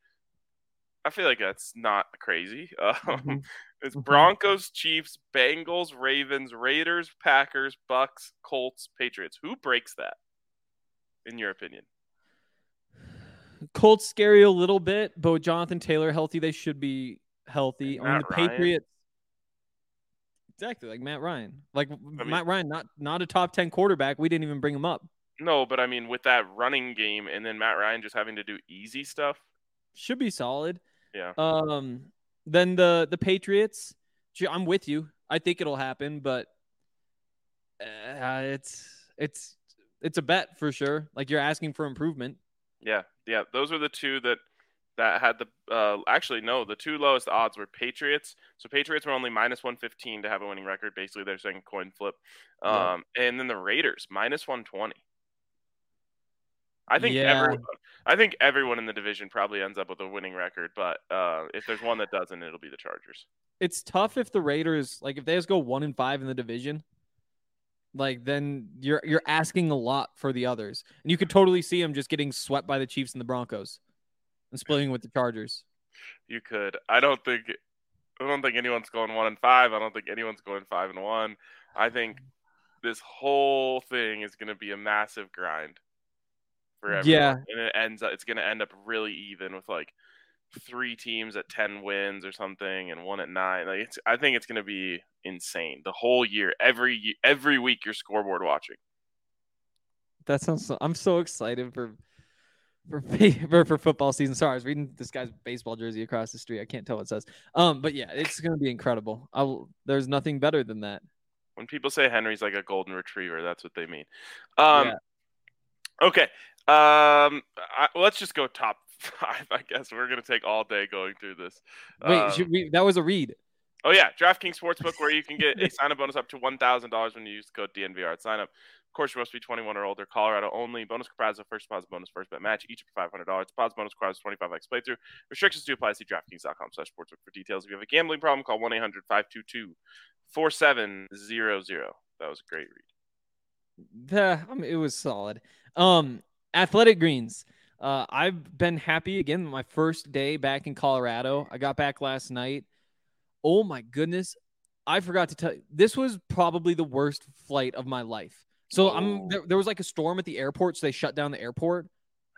I feel like that's not crazy. Um, Mhm. It's Mhm. Broncos, Chiefs, Bengals, Ravens, Raiders, Packers, Bucks, Colts, Patriots. Who breaks that, in your opinion? Colts scary a little bit, but with Jonathan Taylor healthy, they should be healthy. And I mean, the Ryan. Patriots. Exactly, like Matt Ryan. Like mean- Matt Ryan, not not a top ten quarterback. We didn't even bring him up. No, but I mean, with that running game and then Matt Ryan just having to do easy stuff. Should be solid. Yeah. Um. Then the the Patriots. I'm with you. I think it'll happen, but uh, it's it's it's a bet for sure. Like you're asking for improvement. Yeah, yeah. Those are the two that that had the uh, actually no, the two lowest odds were Patriots. So Patriots were only minus one fifteen to have a winning record. Basically, they're saying coin flip. Yeah. Um, and then the Raiders minus one twenty. I think Yeah. everyone, I think everyone in the division probably ends up with a winning record, but uh, if there's one that doesn't, it'll be the Chargers. it's tough if the Raiders like if they just go one and five in the division, like then you're you're asking a lot for the others, and you could totally see them just getting swept by the Chiefs and the Broncos, and splitting with the Chargers. You could. I don't think. I don't think anyone's going one and five. I don't think anyone's going five and one. I think this whole thing is going to be a massive grind for everyone. Yeah. and it ends up. It's going to end up really even with like three teams at ten wins or something, and one at nine. Like it's. I think it's going to be insane the whole year. Every every week you're scoreboard watching. That sounds. So, I'm so excited for. For, for for football season. Sorry, I was reading this guy's baseball jersey across the street. I can't tell what it says. Um, but yeah, it's gonna be incredible. I'll, there's nothing better than that. When people say Henry's like a golden retriever, that's what they mean. Um, Yeah. Okay. Um, I, let's just go top five. I guess we're gonna take all day going through this. Wait, Um, we, that was a read. oh yeah, DraftKings Sportsbook, where you can get a sign-up bonus up to one thousand dollars when you use the code DNVR at sign-up. Of course, you must be 21 or older. Colorado only. Bonus comprised of first deposit bonus, first bet match, each for $500. Deposit bonus requires 25 x playthrough. Restrictions do apply. See DraftKings.com slash sportsbook for details. If you have a gambling problem, call 1-800-522-4700. That was a great read. Yeah, I mean, it was solid. Um, Athletic Greens. Uh, I've been happy again. My first day back in Colorado. I got back last night. Oh my goodness, I forgot to tell you. This was probably the worst flight of my life. So I'm Oh. there, there was like a storm at the airport, so they shut down the airport.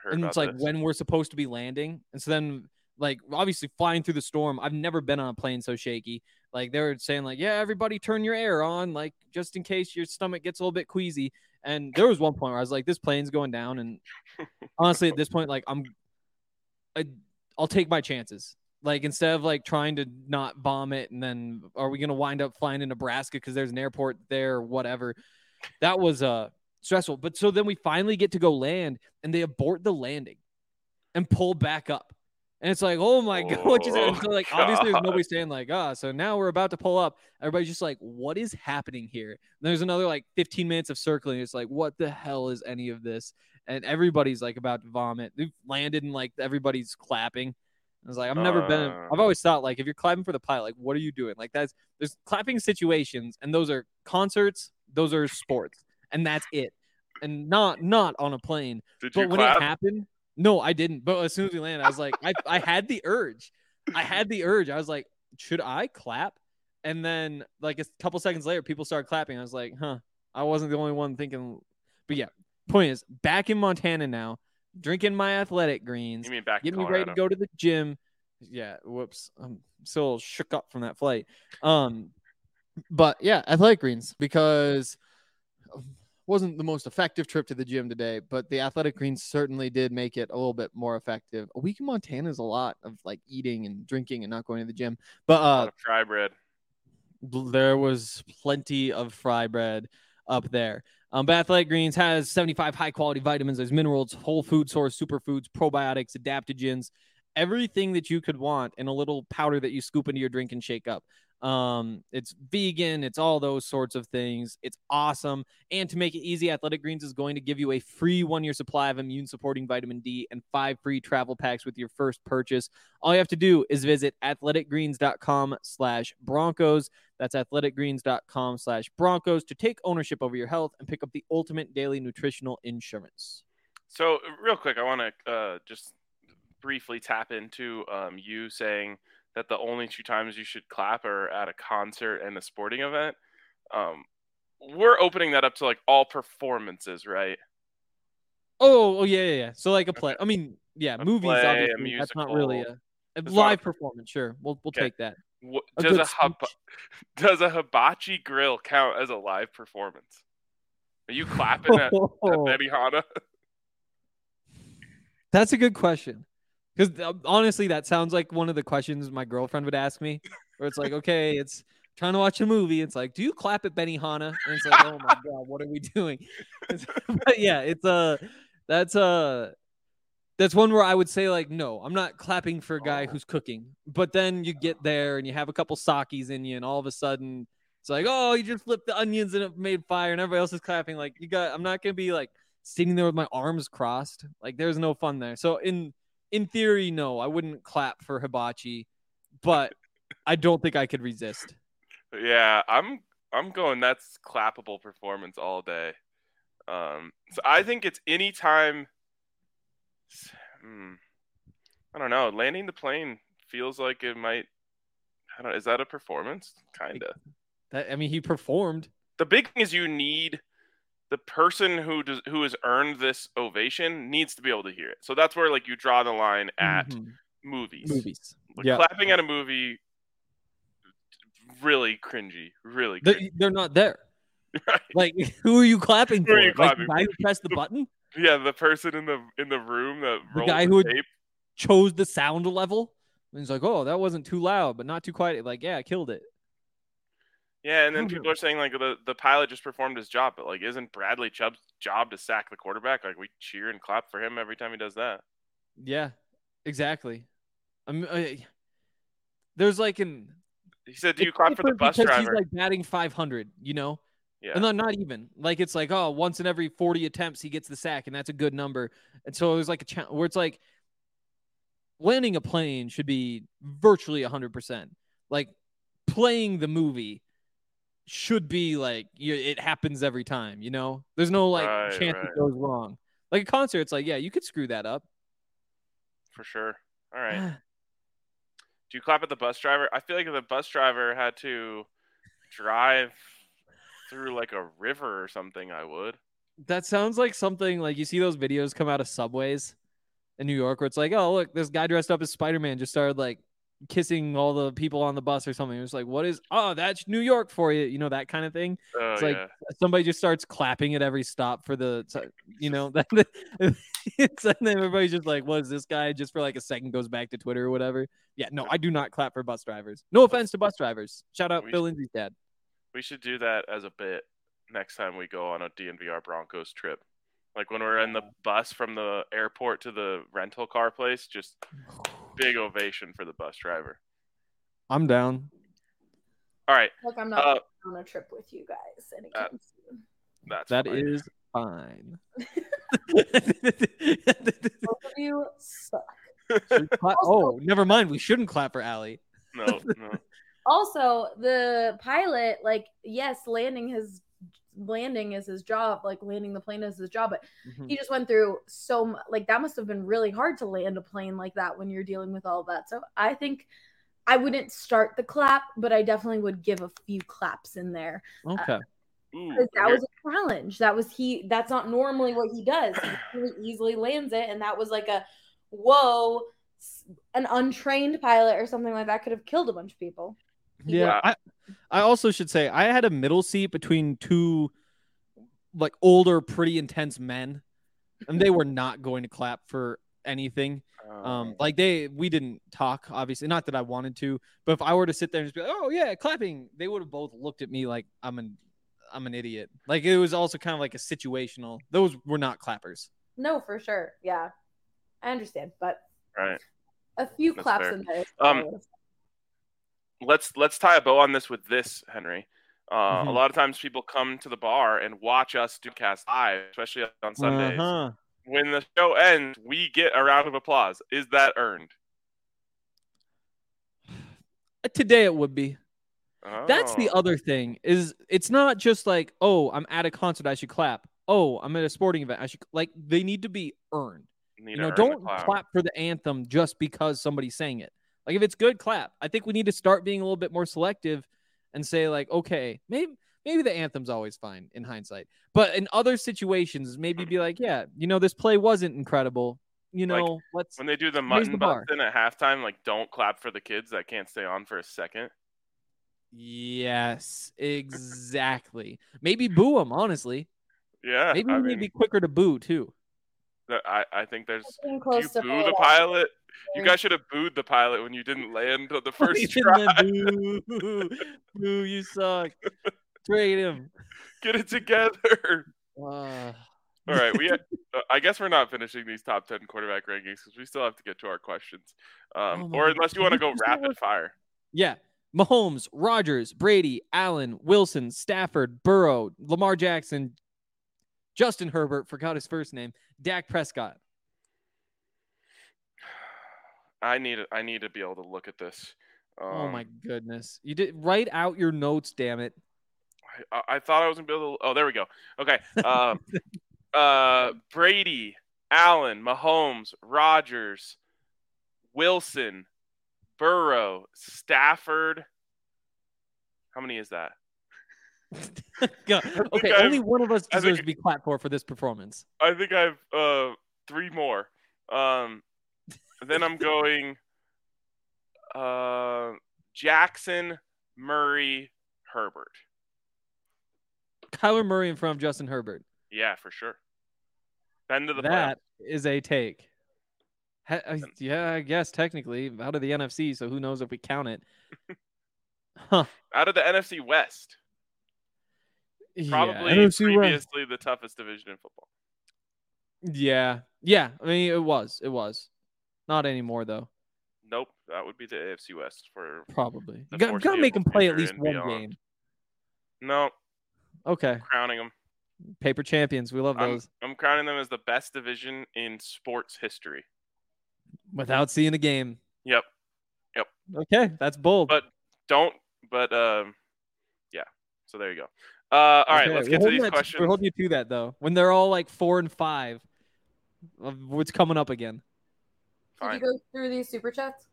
And it's like this. when we're supposed to be landing. And so then, like, obviously flying through the storm. I've never been on a plane so shaky. Like they were saying, like, yeah, everybody turn your air on, like just in case your stomach gets a little bit queasy. And there was one point where I was like, this plane's going down. And honestly, at this point, like, I'm, I, I'll take my chances. Like instead of like trying to not vomit, and then are we gonna wind up flying to Nebraska because there's an airport there or whatever? That was uh stressful. But so then we finally get to go land, and they abort the landing and pull back up. And it's like, oh my god, what just happened? So like obviously there's nobody saying like, ah, so now we're about to pull up. Everybody's just like, what is happening here? And there's another like 15 minutes of circling. It's like, what the hell is any of this? And everybody's like about to vomit. They've landed and like everybody's clapping. I was like, I've never been. Uh. I've always thought like, if you're clapping for the pilot, like, what are you doing? Like that's there's clapping situations, and those are concerts, those are sports, and that's it. And not not on a plane. Did you But when clap? it happened, no, I didn't. But as soon as we landed, I was like, I, I had the urge. I had the urge. I was like, should I clap? And then like a couple seconds later, people started clapping. I was like, huh, I wasn't the only one thinking. But yeah, point is, back in Montana now, drinking my athletic greens, you mean back in get me ready to go to the gym. Yeah, whoops. I'm still shook up from that flight. Um, but yeah, athletic greens because wasn't the most effective trip to the gym today, but the athletic greens certainly did make it a little bit more effective. A week in Montana is a lot of like eating and drinking and not going to the gym, but A lot uh, of fry bread. there was plenty of fry bread. up there. Um, but Athletic Greens has 75 high quality vitamins. There's minerals, whole food source, superfoods, probiotics, adaptogens, everything that you could want in a little powder that you scoop into your drink and shake up. Um, it's vegan, it's all those sorts of things. It's awesome. And to make it easy, Athletic Greens is going to give you a free one year supply of immune supporting vitamin D and five free travel packs with your first purchase. All you have to do is visit athleticgreens.com slash Broncos. That's athleticgreens.com slash Broncos to take ownership over your health and pick up the ultimate daily nutritional insurance. So, real quick, I want to uh, just briefly tap into um, you saying that the only two times you should clap are at a concert and a sporting event. Um, we're opening that up to like all performances, right? Oh, oh yeah, yeah, yeah. So like a play. I mean, yeah, A movies. play, obviously, that's not really a, a live performance. Sure, we'll we'll Okay. take that. What, A does a hib- does a hibachi grill count as a live performance? Are you clapping at, at Oh, Benihana? that's a good question. Because uh, honestly, that sounds like one of the questions my girlfriend would ask me, where it's like, okay, it's trying to watch a movie. It's like, do you clap at Benihana? And it's like, oh my god, what are we doing? But yeah, it's a that's a that's one where I would say like, no, I'm not clapping for a guy Oh. who's cooking. But then you get oh. there and you have a couple sakis in you, and all of a sudden it's like, oh, you just flipped the onions and it made fire, and everybody else is clapping. Like, you got, I'm not gonna be like sitting there with my arms crossed. Like, there's no fun there. So in in theory, no, I wouldn't clap for hibachi, but I don't think I could resist. Yeah, I'm I'm going that's clappable performance all day. Um, so I think it's anytime. Hmm, I don't know. Landing the plane feels like it might. I don't. Is that a performance? Kinda. That I mean, he performed. The big thing is you need the person who does who has earned this ovation needs to be able to hear it. So that's where like you draw the line at Mhm. movies. movies. Like, Yeah. clapping at a movie, really cringy. Really. Cringy. They, they're not there. Right. Like, who are you clapping for? you Like, clapping the guy who pressed the button, Yeah, the person in the in the room that The rolled guy the who tape. chose the sound level. And he's like, oh, that wasn't too loud, but not too quiet. Like, yeah, I killed it. Yeah, and then people are saying like the the pilot just performed his job, but like isn't Bradley Chubb's job to sack the quarterback? Like we cheer and clap for him every time he does that. Yeah, exactly. I'm. I, there's like an. He said, "Do you clap for the bus because driver?" He's like batting 500, you know. yeah, And then not even like it's like oh once in every 40 attempts he gets the sack and that's a good number. And so it was like a cha- where it's like landing a plane should be virtually 100%. Like playing the movie should be like you, it happens every time, you know? There's no like Right, chance right. it goes wrong. Like a concert it's like yeah, you could screw that up. for sure. All right. Do you clap at the bus driver? I feel like if the bus driver had to drive through like a river or something, I would. That sounds like something like you see those videos come out of subways in New York where it's like, oh look, this guy dressed up as Spider Man just started like kissing all the people on the bus or something. It's like, what is oh, that's New York for you, you know, that kind of thing. Oh It's like yeah. somebody just starts clapping at every stop for the you know, that it's and then everybody's just like, what is this guy? Just for like a second goes back to Twitter or whatever. Yeah, no, I do not clap for bus drivers. No offense to bus drivers. Shout out We Phil should- Lindsay's dad. We should do that as a bit next time we go on a DNVR Broncos trip. Like when we're in the bus from the airport to the rental car place, just big ovation for the bus driver. I'm down. All right, Look, I'm not uh, on a trip with you guys uh, anytime soon. that's That fine. is fine. Both of you suck. Should we oh, never mind. We shouldn't clap for Allie. no, no. Also, the pilot, like, yes, landing his landing is his job, like landing the plane is his job, but Mm-hmm. he just went through so mu- like that must have been really hard to land a plane like that when you're dealing with all of that. So I think I wouldn't start the clap, but I definitely would give a few claps in there. Okay. Ooh, Because that here- was a challenge. That was he. That's not normally what he does. He really easily lands it, and that was like a whoa. An untrained pilot or something like that could have killed a bunch of people. He Yeah. I, I also should say I had a middle seat between two like older, pretty intense men, and they were not going to clap for anything. Um, like they, we didn't talk, obviously. Not that I wanted to, but if I were to sit there and just be like, "Oh yeah, clapping," they would have both looked at me like I'm an, I'm an idiot. Like it was also kind of like a situational. Those were not clappers. No, for sure. Yeah, I understand, but Right. a few That's claps fair. in there. Um, Let's let's tie a bow on this with this, Henry. Uh, A Mhm. lot of times people come to the bar and watch us do cast live, especially on Sundays. Uh-huh. When the show ends, we get a round of applause. Is that earned? Today it would be. That's the Oh, other thing is it's not just like oh I'm at a concert I should clap. Oh I'm at a sporting event I should Oh, like they need to be earned. need you know don't clap. clap for the anthem just because somebody's saying it. Like if it's good, clap. I think we need to start being a little bit more selective and say like okay maybe maybe the anthem's always fine in hindsight, but in other situations maybe be like yeah you know this play wasn't incredible. You Like, know let's When they do the mutton the bar. at halftime, like don't clap for the kids that can't stay on for a second. yes exactly maybe boo them honestly. Yeah, Maybe I we need mean, to be quicker to boo too. That- I, I think there's. Getting Do you to boo the pilot? You guys should have booed the pilot when you didn't land on the first try. boo, boo, you suck. Trade him. Get it together. Uh, All right, we. Had, uh, I guess we're not finishing these top ten quarterback rankings because we still have to get to our questions. Um, Oh or God. unless you want to go we just do rapid fire. yeah. Mahomes, Rodgers, Brady, Allen, Wilson, Stafford, Burrow, Lamar Jackson, Justin Herbert, forgot his first name, Dak Prescott. I need. I need to be able to look at this. Um, oh my goodness. You did write out your notes, damn it. I, I thought I was gonna be able to. Oh, there we go. Okay. Um, uh, Brady, Allen, Mahomes, Rodgers, Wilson, Burrow, Stafford. How many is that? Okay, I've- only one of us I think- deserves to be clapped for for this performance. I think I have uh three more. Um, then I'm going. Uh, Jackson, Murray, Herbert. Kyler Murray in front of Justin Herbert. Yeah, for sure. Bend to the. That is a take. Yeah, I guess technically out of the NFC, so who knows if we count it. Huh. Out of the NFC West, probably yeah, previously the toughest division in football. Yeah, yeah. I mean, it was, it was. Not anymore though. Nope, that would be the AFC West for Probably. You got, gotta make them play at least one beyond. game. no Okay, I'm crowning them. paper champions. We love I'm, those. I'm crowning them as the best division in sports history. Without seeing a game. Yep. Yep. Okay, that's bold. But don't. But um, yeah. So there you go. Uh, all right, Okay, let's we're get to holding these that- questions. We're holding you to that though. When they're all like four and five, of what's coming up again? Did Fine. you go through these super chats?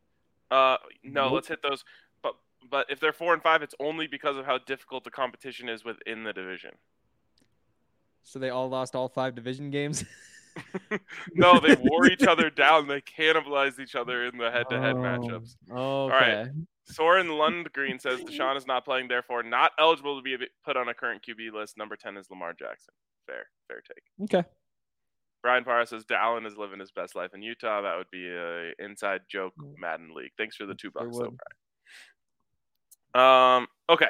Uh, no, Nope. let's hit those. But but if they're four and five, it's only because of how difficult the competition is within the division. So they all lost all five division games. no, they wore each other down. They cannibalized each other in the head-to-head Oh, matchups. Okay. right. Soren Lundgren says Deshaun is not playing, therefore not eligible to be put on a current QB list. Number ten is Lamar Jackson. Fair, fair take. Okay. Brian Parra says Dallin is living his best life in Utah. That would be a inside joke Mm. Madden league. Thanks for the two bucks, though. Brian. Um, okay.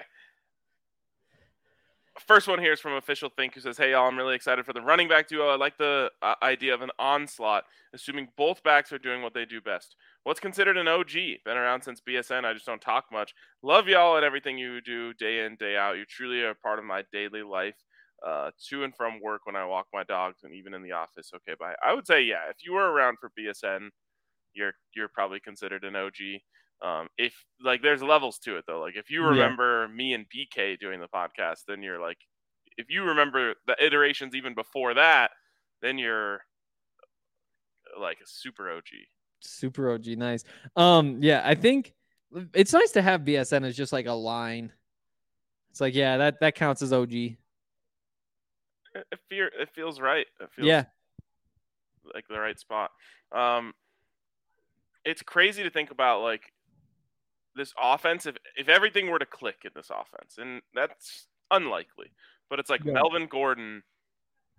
First one here is from official think who says, "Hey y'all, I'm really excited for the running back duo. I like the uh, idea of an onslaught, assuming both backs are doing what they do best. What's considered an OG? Been around since BSN. I just don't talk much. Love y'all and everything you do day in day out. You truly are a part of my daily life, uh, to and from work when I walk my dogs and even in the office. Okay, bye. I would say yeah. If you were around for BSN, you're you're probably considered an OG. Um, if like there's levels to it though. Like if you Yeah. remember me and BK doing the podcast, then you're like, if you remember the iterations even before that, then you're like a super OG. Super OG, nice. Um, yeah, I think it's nice to have BSN as just like a line. It's like, yeah, that that counts as OG. It, it feels right. It feels Yeah, like the right spot. Um, it's crazy to think about like this offense. If if everything were to click in this offense, and that's unlikely, but it's like Yeah. Melvin Gordon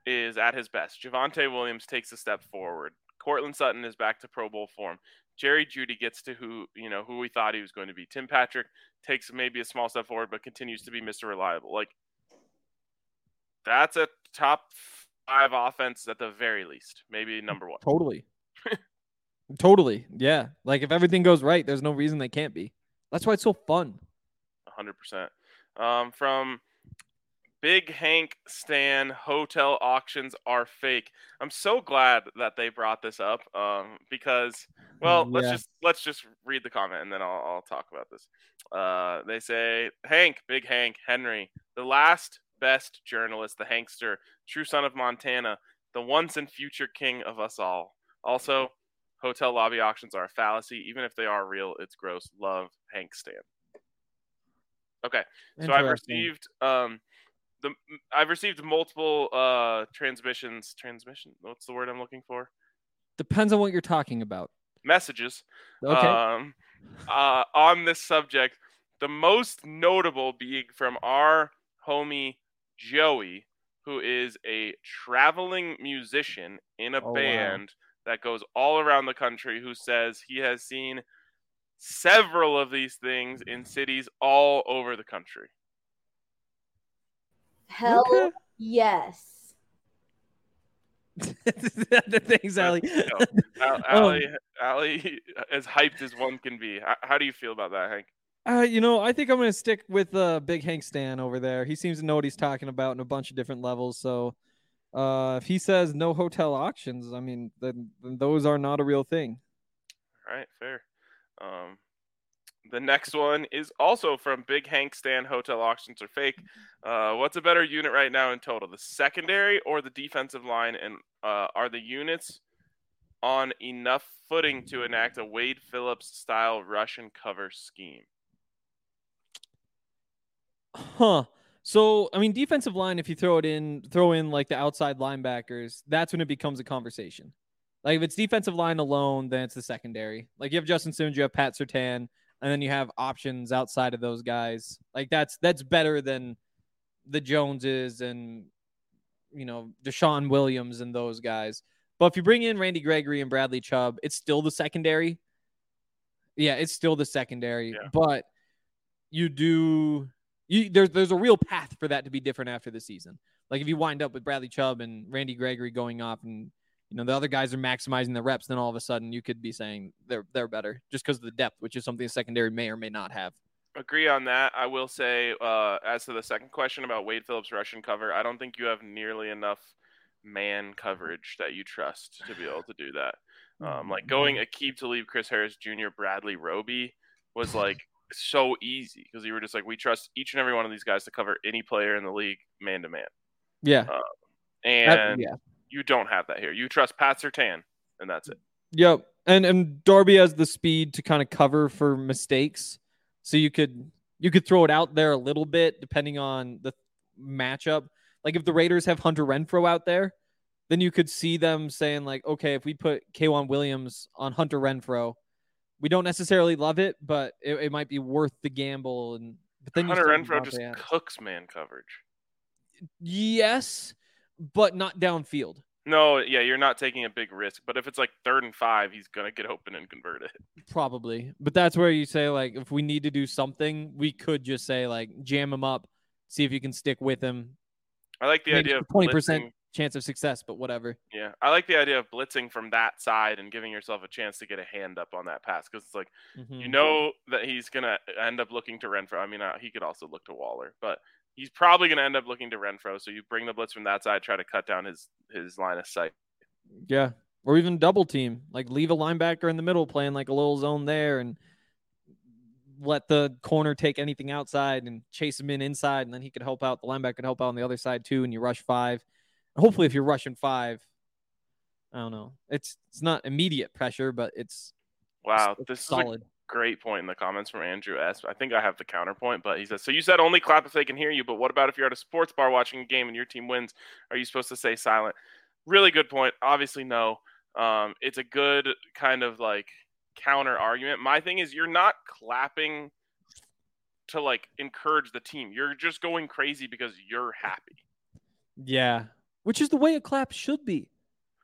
is at his best. Javonte Williams takes a step forward. Courtland Sutton is back to Pro Bowl form. Jerry Jeudy gets to who you know who we thought he was going to be. Tim Patrick takes maybe a small step forward, but continues to be Mr. Reliable. Like That's a top five offense at the very least, maybe number one. Totally. totally. Yeah. Like if everything goes right, there's no reason they can't be. That's why it's so fun. 100%. Um, from Big Hank Stan hotel auctions are fake. I'm so glad that they brought this up um, because, well, let's just let's just read the comment and then I'll, I'll talk about this. Uh, they say Hank, Big Hank, Henry, the last best journalist, the Hankster, true son of Montana, the once and future king of us all. Also, hotel lobby auctions are a fallacy. Even if they are real, it's gross. Love Hank Stan. Okay. So I've received um the I've received multiple uh transmissions transmission what's the word I'm looking for? Depends on what you're talking about. Messages Okay. um uh on this subject. The most notable being from our homie Joey, who is a traveling musician in a Oh, wow. Band that goes all around the country who says he has seen several of these things in cities all over the country. Hell Okay. yes. the things, Ali. Al- Oh. Ali, Ali, as hyped as one can be. How, how do you feel about that, Hank? Uh, you know, I think I'm gonna stick with uh, Big Hank Stan over there. He seems to know what he's talking about in a bunch of different levels. So, uh, if he says no hotel auctions, I mean, then, then those are not a real thing. All right, fair. Um, the next one is also from Big Hank Stan Hotel Auctions are fake. Uh, what's a better unit right now in total, the secondary or the defensive line? And uh, are the units on enough footing to enact a Wade Phillips style Russian cover scheme? Huh. So, I mean, defensive line, if you throw it in, throw in like the outside linebackers, that's when it becomes a conversation. Like if it's defensive line alone, then it's the secondary. Like you have Justin Simmons, you have Pat Surtain, and then you have options outside of those guys. Like that's that's better than the Joneses and you know DeShawn Williams and those guys. But if you bring in Randy Gregory and Bradley Chubb, it's still the secondary. Yeah, it's still the secondary, Yeah. but you do you there's there's a real path for that to be different after the season. Like if you wind up with Bradley Chubb and Randy Gregory going off and you know the other guys are maximizing the reps, then all of a sudden you could be saying they're they're better just because of the depth, which is something the secondary may or may not have. Agree on that. I will say, uh, as to the second question about Wade Phillips Russian cover, I don't think you have nearly enough man coverage that you trust to be able to do that. Um, like going a Aqib Talib Chris Harris Jr., Bradley Roby was like so easy because you were just like, we trust each and every one of these guys to cover any player in the league man to man. Yeah. Um, that- And yeah. you don't have that here. You trust Pat Surtain, and that's it. Yep. And and Darby has the speed to kind of cover for mistakes. So you could you could throw it out there a little bit depending on the matchup. Like if the Raiders have Hunter Renfrow out there, then you could see them saying like, okay, if we put K'Waun Williams on Hunter Renfrow, we don't necessarily love it, but it, it might be worth the gamble. And but then Hunter Renfrow just Adams. cooks man coverage. yes, but not downfield. No, yeah, you're not taking a big risk. But if it's like third and five, he's gonna get open and convert it. Probably. But that's where you say like if we need to do something, we could just say like jam him up, see if you can stick with him. I like the Maybe idea of twenty percent chance of success, but whatever. Yeah, I like the idea of blitzing from that side and giving yourself a chance to get a hand up on that pass because it's like Mhm. you know that he's gonna end up looking to Renfrow. I mean, uh, he could also look to Waller, but he's probably gonna end up looking to Renfrow. So you bring the blitz from that side, try to cut down his his line of sight. Yeah. Or even double team. Like leave a linebacker in the middle playing like a little zone there and let the corner take anything outside and chase him in inside and then he could help out the linebacker could help out on the other side too and you rush five. Hopefully if you're rushing five, I don't know. It's it's not immediate pressure, but it's Wow, it's this is a solid. great point in the comments from Andrew S. I think I have the counterpoint, but he says, "So you said only clap if they can hear you, but what about if you're at a sports bar watching a game and your team wins? Are you supposed to say silent?" Really good point. Obviously, no. Um, it's a good kind of like counter argument. My thing is, you're not clapping to like encourage the team. You're just going crazy because you're happy. Yeah. Which is the way a clap should be.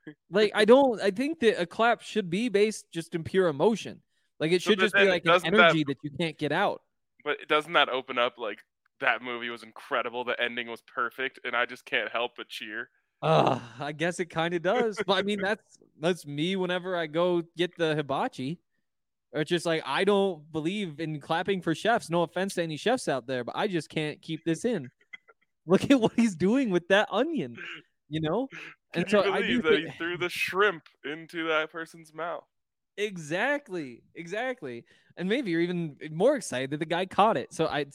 Like I don't I think that a clap should be based just in pure emotion. Like it should then- just be like an doesn't that- energy that you can't get out. But doesn't that open up like that movie was incredible. The ending was perfect, and I just can't help but cheer. Uh, I guess it kind of does. but I mean, that's that's me whenever I go get the hibachi. Or it's just like I don't believe in clapping for chefs. No offense to any chefs out there, but I just can't keep this in. Look at what he's doing with that onion, you know. Can And you so I do that he threw the shrimp into that person's mouth? Exactly, exactly. And maybe you're even more excited that the guy caught it. So I,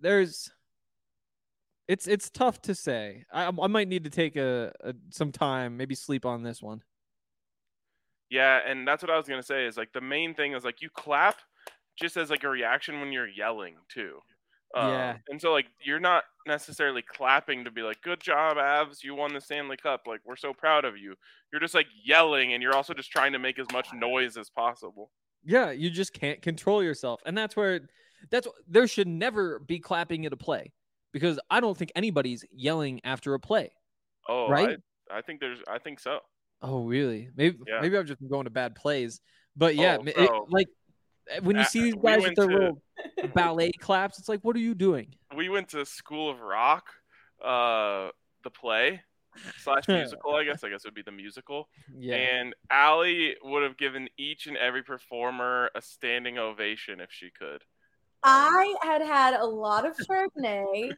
there's, it's it's tough to say. I I might need to take a, a some time, maybe sleep on this one. Yeah, and that's what I was gonna say. Is like the main thing is like you clap just as like a reaction when you're yelling too. Um, Yeah. And so like you're not necessarily clapping to be like, "Good job, Avs! You won the Stanley Cup! Like we're so proud of you." You're just like yelling, and you're also just trying to make as much noise as possible. Yeah, you just can't control yourself, and that's where that's there should never be clapping at a play because I don't think anybody's yelling after a play. Oh, Right? I, I think there's, I think so. Oh, really? Maybe Yeah. maybe I've just been going to bad plays, but yeah, Oh, it- like when you Uh, see these we guys with went their to- little ballet claps, it's like, what are you doing? We went to School of Rock, uh, the play slash musical. I guess. I guess it would be the musical. Yeah. And Allie would have given each and every performer a standing ovation if she could. I had had a lot of Chardonnay.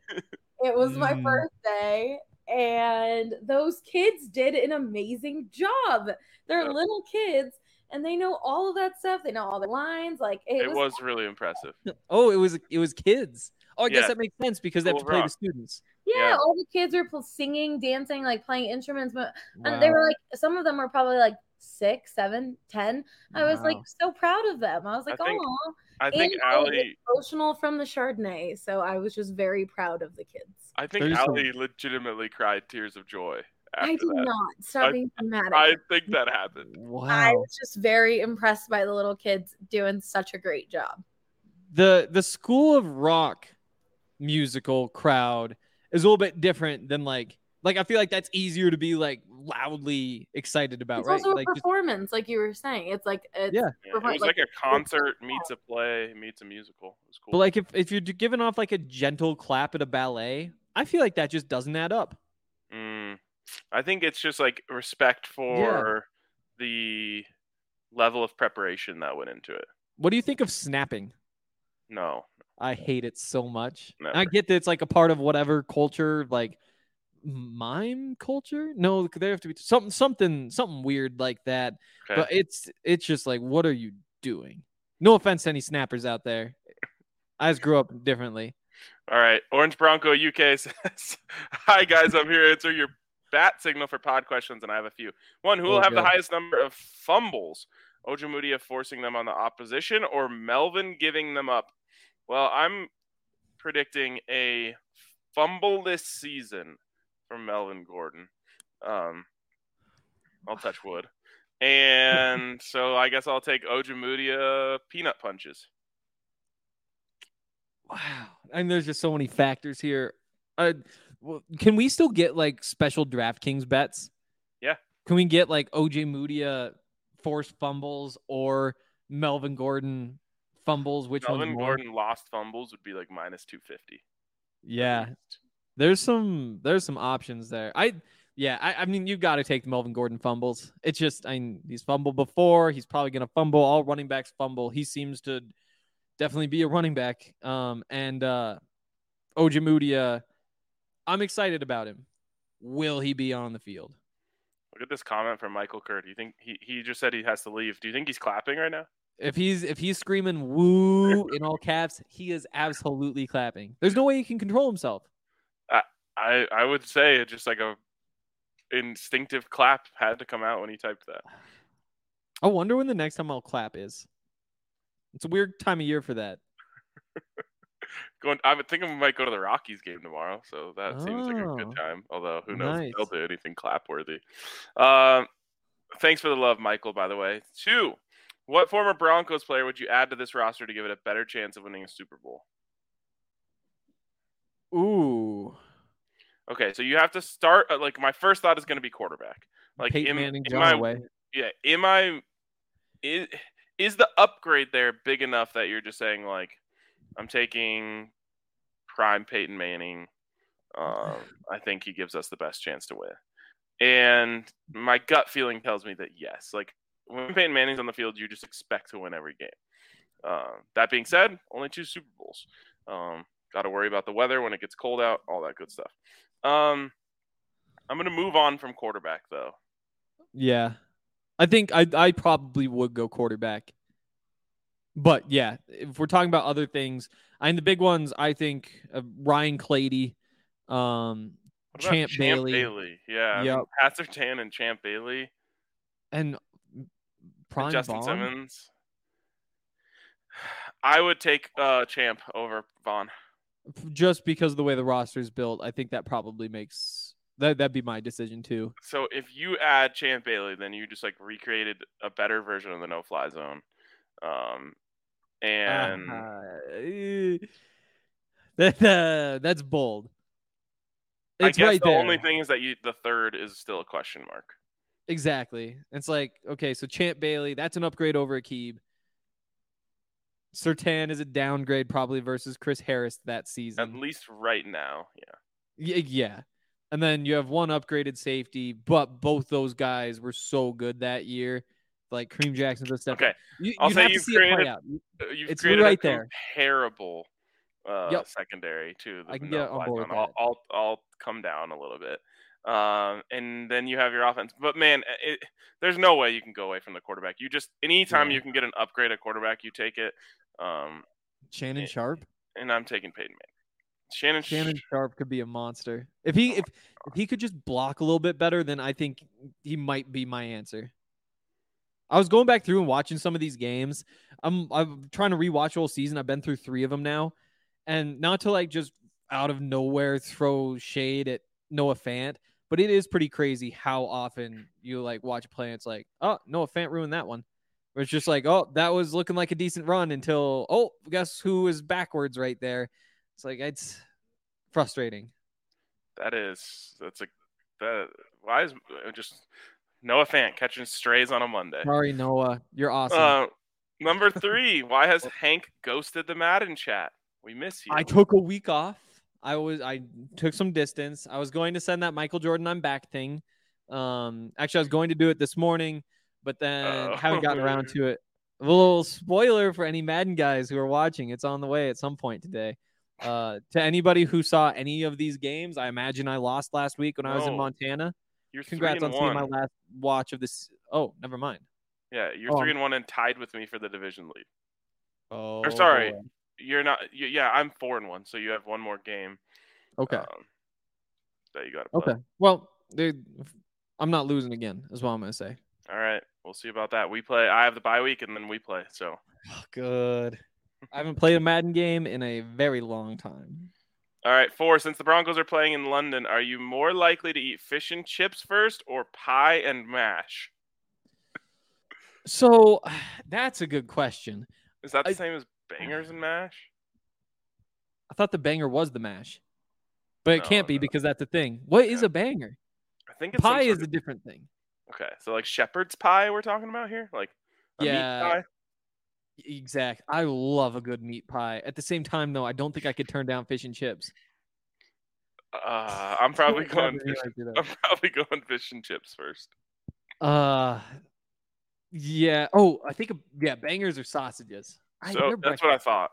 it was my Mm. birthday, and those kids did an amazing job. They're Yeah. little kids, and they know all of that stuff. They know all the lines. Like it, It was, was really impressive. Oh, it was it was kids. Oh, I guess that makes sense because they have to of play the students. yeah, yeah. All the kids were pl- singing, dancing, like playing instruments. But and they were like, some of them were probably like six, seven, ten. I was like so proud of them. I was like, oh, I think and I was Allie. emotional from the Chardonnay. So I was just very proud of the kids. I think There's Allie legitimately cried tears of joy after I did that. not. Stop I- being dramatic. I think that happened. Wow. I was just very impressed by the little kids doing such a great job. the the School of Rock musical crowd is a little bit different than like like I feel like that's easier to be like loudly excited about, It's right? also a Like just- performance, like you were saying. It's like it's, Yeah. Yeah, it was like- like, a concert meets a play meets a musical. It was cool. but like if if you're giving off like a gentle clap at a ballet, I feel like that just doesn't add up. Mm, I think it's just like respect for the level of preparation that went into it. What do you think of snapping? No, I hate it so much. I get that it's like a part of whatever culture, like mime culture. No, there have to be something, something, something weird like that. okay. But it's it's just like, what are you doing? No offense to any snappers out there. I just grew up differently. All right. Orange Bronco UK says, Hi, guys. I'm here to answer your bat signal for pod questions, and I have a few. One, who will Oh, have the highest number of fumbles? Ojemudia forcing them on the opposition or Melvin giving them up? Well, I'm predicting a fumbleless season from Melvin Gordon. Um, I'll touch wood. And so I guess I'll take Ojemudia peanut punches. Wow. And there's just so many factors here. Uh, well, can we still get like special DraftKings bets? Yeah. Can we get like Ojemudia forced fumbles or Melvin Gordon fumbles? Which Melvin one's more? Gordon lost fumbles would be like minus 250. Yeah. There's some there's some options there. I yeah, I, I mean you've got to take the Melvin Gordon fumbles. It's just I mean, he's fumbled before. He's probably gonna fumble. All running backs fumble. He seems to definitely be a running back. Um and uh Ojemudia, I'm excited about him. Will he be on the field? Look at this comment from Michael Kerr. Do you think he, he just said he has to leave? Do you think he's clapping right now? If he's if he's screaming woo in all caps, he is absolutely clapping. There's no way he can control himself. I I would say it just like a instinctive clap had to come out when he typed that. I wonder when the next time I'll clap is. It's a weird time of year for that. Going, I would think we might go to the Rockies game tomorrow, so that seems like a Oh. good time. Although who knows Nice. if they'll do anything clap worthy. Um, thanks for the love, Michael. By the way, two. What former Broncos player would you add to this roster to give it a better chance of winning a Super Bowl? Ooh. Okay, so you have to start. uh, Like my first thought is going to be quarterback. Like Peyton am- Manning, am I- yeah, am I is is the upgrade there big enough that you're just saying like I'm taking prime Peyton Manning, um, I think he gives us the best chance to win. And my gut feeling tells me that yes, like when Peyton Manning's on the field, you just expect to win every game. Uh, that being said, only two Super Bowls. Um, Got to worry about the weather when it gets cold out, all that good stuff. Um, I'm gonna move on from quarterback though. Yeah, I think I I probably would go quarterback. But yeah, if we're talking about other things, I mean the big ones, I think uh, Ryan Clady, um, Champ, Champ Bailey. Bailey. Yeah, yep. Mean, and Champ Bailey, and Prime and Justin Von? Simmons. I would take uh, Champ over Von. Just because of the way the roster is built, I think that probably makes that that'd be my decision too. So if you add Champ Bailey, then you just like recreated a better version of the no fly zone. Um and uh, that, uh, that's bold. It's I guess right the there. only thing is that you the third is still a question mark. Exactly. It's like, okay, so Champ Bailey, that's an upgrade over Aqib. Surtain is a downgrade probably versus Chris Harris that season. At least right now, yeah. Yeah, yeah. And then you have one upgraded safety, but both those guys were so good that year. Like Kareem Jackson's a stuff. Okay, you, I'll say you've created. It uh, you've it's created right a there. Terrible uh, yep. secondary too. I can get on board. I'll, I'll, I'll come down a little bit. Um, and then you have your offense. But man, it, there's no way you can go away from the quarterback. You just anytime yeah. you can get an upgrade at quarterback, you take it. Um, Shannon and, Sharpe, and I'm taking Peyton Manning. Shannon Shannon Sharpe could be a monster if he if if he could just block a little bit better. Then I think he might be my answer. I was going back through and watching some of these games. I'm I'm trying to rewatch whole season. I've been through three of them now, and not to like just out of nowhere throw shade at Noah Fant, but it is pretty crazy how often you like watch a play and it's like, oh, Noah Fant ruined that one. Where it's just like, oh, that was looking like a decent run until, oh, guess who is backwards right there? It's like it's frustrating. That is that's a that why is uh, just Noah Fant catching strays on a Monday. Sorry, Noah, you're awesome. Uh, number three, why has Hank ghosted the Madden chat? We miss you. I took a week off. I was I took some distance. I was going to send that Michael Jordan I'm back thing. Um, actually, I was going to do it this morning but then uh, haven't gotten around to it. A little spoiler for any Madden guys who are watching. It's on the way at some point today. Uh, to anybody who saw any of these games, I imagine I lost last week when I was in Montana. You're Congrats on one. seeing my last watch of this. Oh, never mind. Yeah, you're Oh, three and one and tied with me for the division lead. Oh, Or sorry, you're not. You, yeah, I'm four and one, so you have one more game. Okay. Um, that you got to play. okay. Well, I'm not losing again. Is what I'm gonna say. All right, we'll see about that. We play. I have the bye week, and then we play. So Good. I haven't played a Madden game in a very long time. All right, four. Since the Broncos are playing in London, are you more likely to eat fish and chips first or pie and mash? So that's a good question. Is that the I- same as bangers and mash? I thought the banger was the mash, but it can't oh, be no. because that's the thing. What is Yeah. a banger? I think it's Pie is a different thing. okay. So like shepherd's pie, we're talking about here, like a meat Yeah. Exact. I love a good meat pie. At the same time, though, I don't think I could turn down fish and chips. Uh, I'm probably going. Fish, like to do. I'm probably going fish and chips first. Uh, yeah. Oh, I think yeah, bangers or sausages. So they're that's what I thought.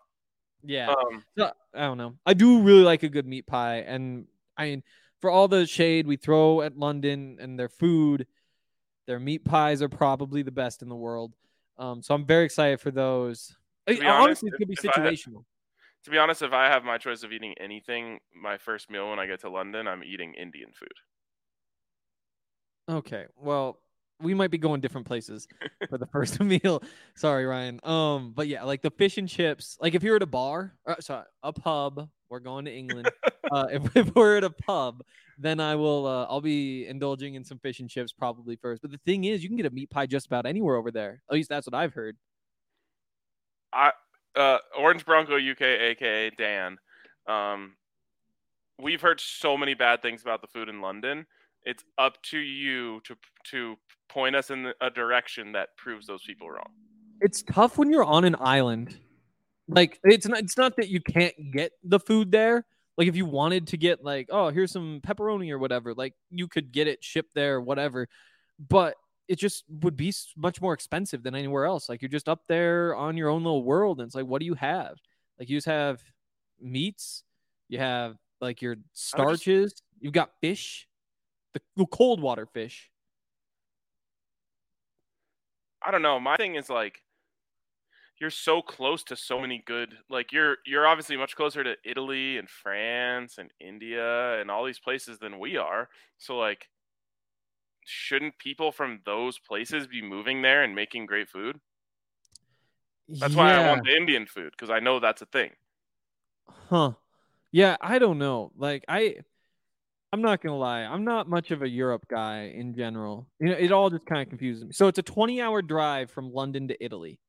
Yeah. Um, So, I don't know. I do really like a good meat pie, and I mean, for all the shade we throw at London and their food, their meat pies are probably the best in the world. Um, so I'm very excited for those. Be Honestly, honest, it's gonna be if- if I had- situational. to be honest, if I have my choice of eating anything, my first meal when I get to London, I'm eating Indian food. Okay, well, we might be going different places for the first meal. Sorry, Ryan. Um, but yeah, like the fish and chips. Like if you're at a bar, uh, sorry, a pub. We're going to England. uh, if, if we're at a pub, then I will. Uh, I'll be indulging in some fish and chips probably first. But the thing is, you can get a meat pie just about anywhere over there. At least that's what I've heard. uh, Orange Bronco UK, aka Dan. Um, we've heard so many bad things about the food in London. It's up to you to to point us in a direction that proves those people wrong. It's tough when you're on an island. Like it's not. It's not that you can't get the food there, Like if you wanted to get like, oh, here's some pepperoni or whatever, like you could get it shipped there, whatever. But it just would be much more expensive than anywhere else. Like you're just up there on your own little world, and it's like, what do you have? Like you just have meats, you have like your starches, just... you've got fish, the cold water fish. I don't know. My thing is like you're so close to so many good like you're you're obviously much closer to Italy and France and India and all these places than we are. So like shouldn't people from those places be moving there and making great food? That's yeah. why I want the Indian food because I know that's a thing. Huh. Yeah, I don't know. Like I I'm not gonna lie, I'm not much of a Europe guy in general. You know, it all just kind of confuses me. So it's a 20 hour drive from London to Italy,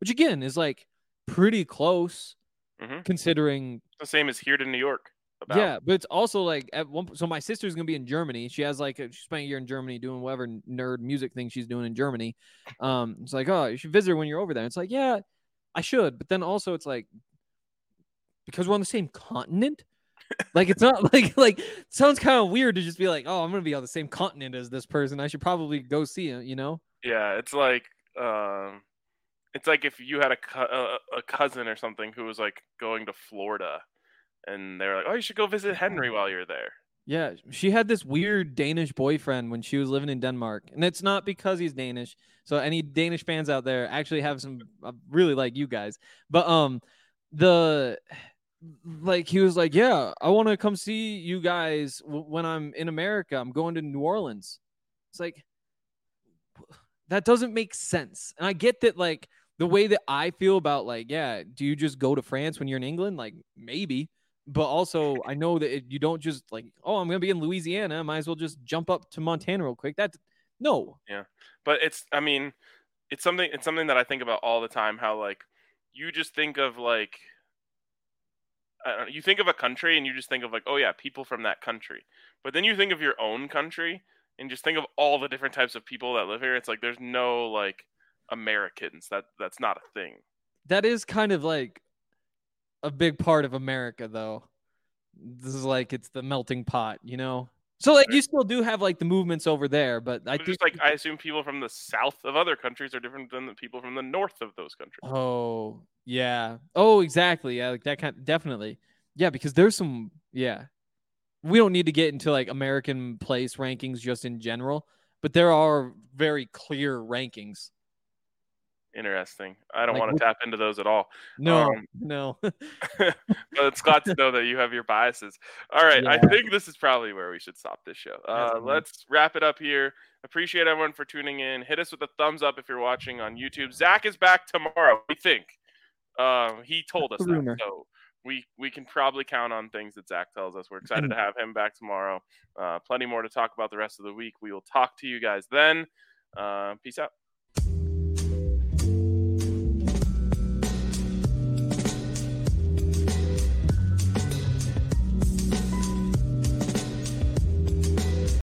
which again is like pretty close, mm-hmm. considering the same as here to New York. About. Yeah, but it's also like at one. So my sister's gonna be in Germany. She has like a, she spent a year in Germany doing whatever nerd music thing she's doing in Germany. Um, it's like oh, you should visit her when you're over there. It's like yeah, I should. But then also it's like because we're on the same continent. like it's not like like it sounds kind of weird to just be like oh I'm gonna be on the same continent as this person. I should probably go see him. You know? Yeah, it's like um, it's like if you had a a, a cousin or something who was like going to Florida and they were like, "Oh, you should go visit Henry while you're there." Yeah, she had this weird Danish boyfriend when she was living in Denmark, and it's not because he's Danish. So any Danish fans out there actually have some I really like you guys, but um, the like he was like, "Yeah, I want to come see you guys when I'm in America. I'm going to New Orleans." It's like that doesn't make sense, and I get that like the way that I feel about like, yeah, do you just go to France when you're in England? Like maybe but also I know that it, you don't just like, oh, I'm gonna be in Louisiana. Might as well just jump up to Montana real quick. That no. Yeah, but it's I mean, it's something it's something that I think about all the time. How like you just think of like know, you think of a country and you just think of like, oh yeah, people from that country. But then you think of your own country and just think of all the different types of people that live here. It's like there's no like Americans. That that's not a thing. That is kind of like a big part of America, though. This is like it's the melting pot, you know. So like you still do have like the movements over there, but I think like I assume people from the south of other countries are different than the people from the north of those countries. Oh yeah. Oh exactly. Yeah, like that kind. Definitely. Yeah, because there's some. Yeah, we don't need to get into like American place rankings just in general, but there are very clear rankings interesting. I don't like, want to tap into those at all. No, um, no. but it's glad to know that you have your biases. All right, yeah. I think this is probably where we should stop this show. Uh, let's wrap it up here. Appreciate everyone for tuning in. Hit us with a thumbs up if you're watching on YouTube. Zach is back tomorrow. We think. Uh, he told us that, so we we can probably count on things that Zach tells us. We're excited to have him back tomorrow. Uh, plenty more to talk about the rest of the week. We will talk to you guys then. Uh, peace out.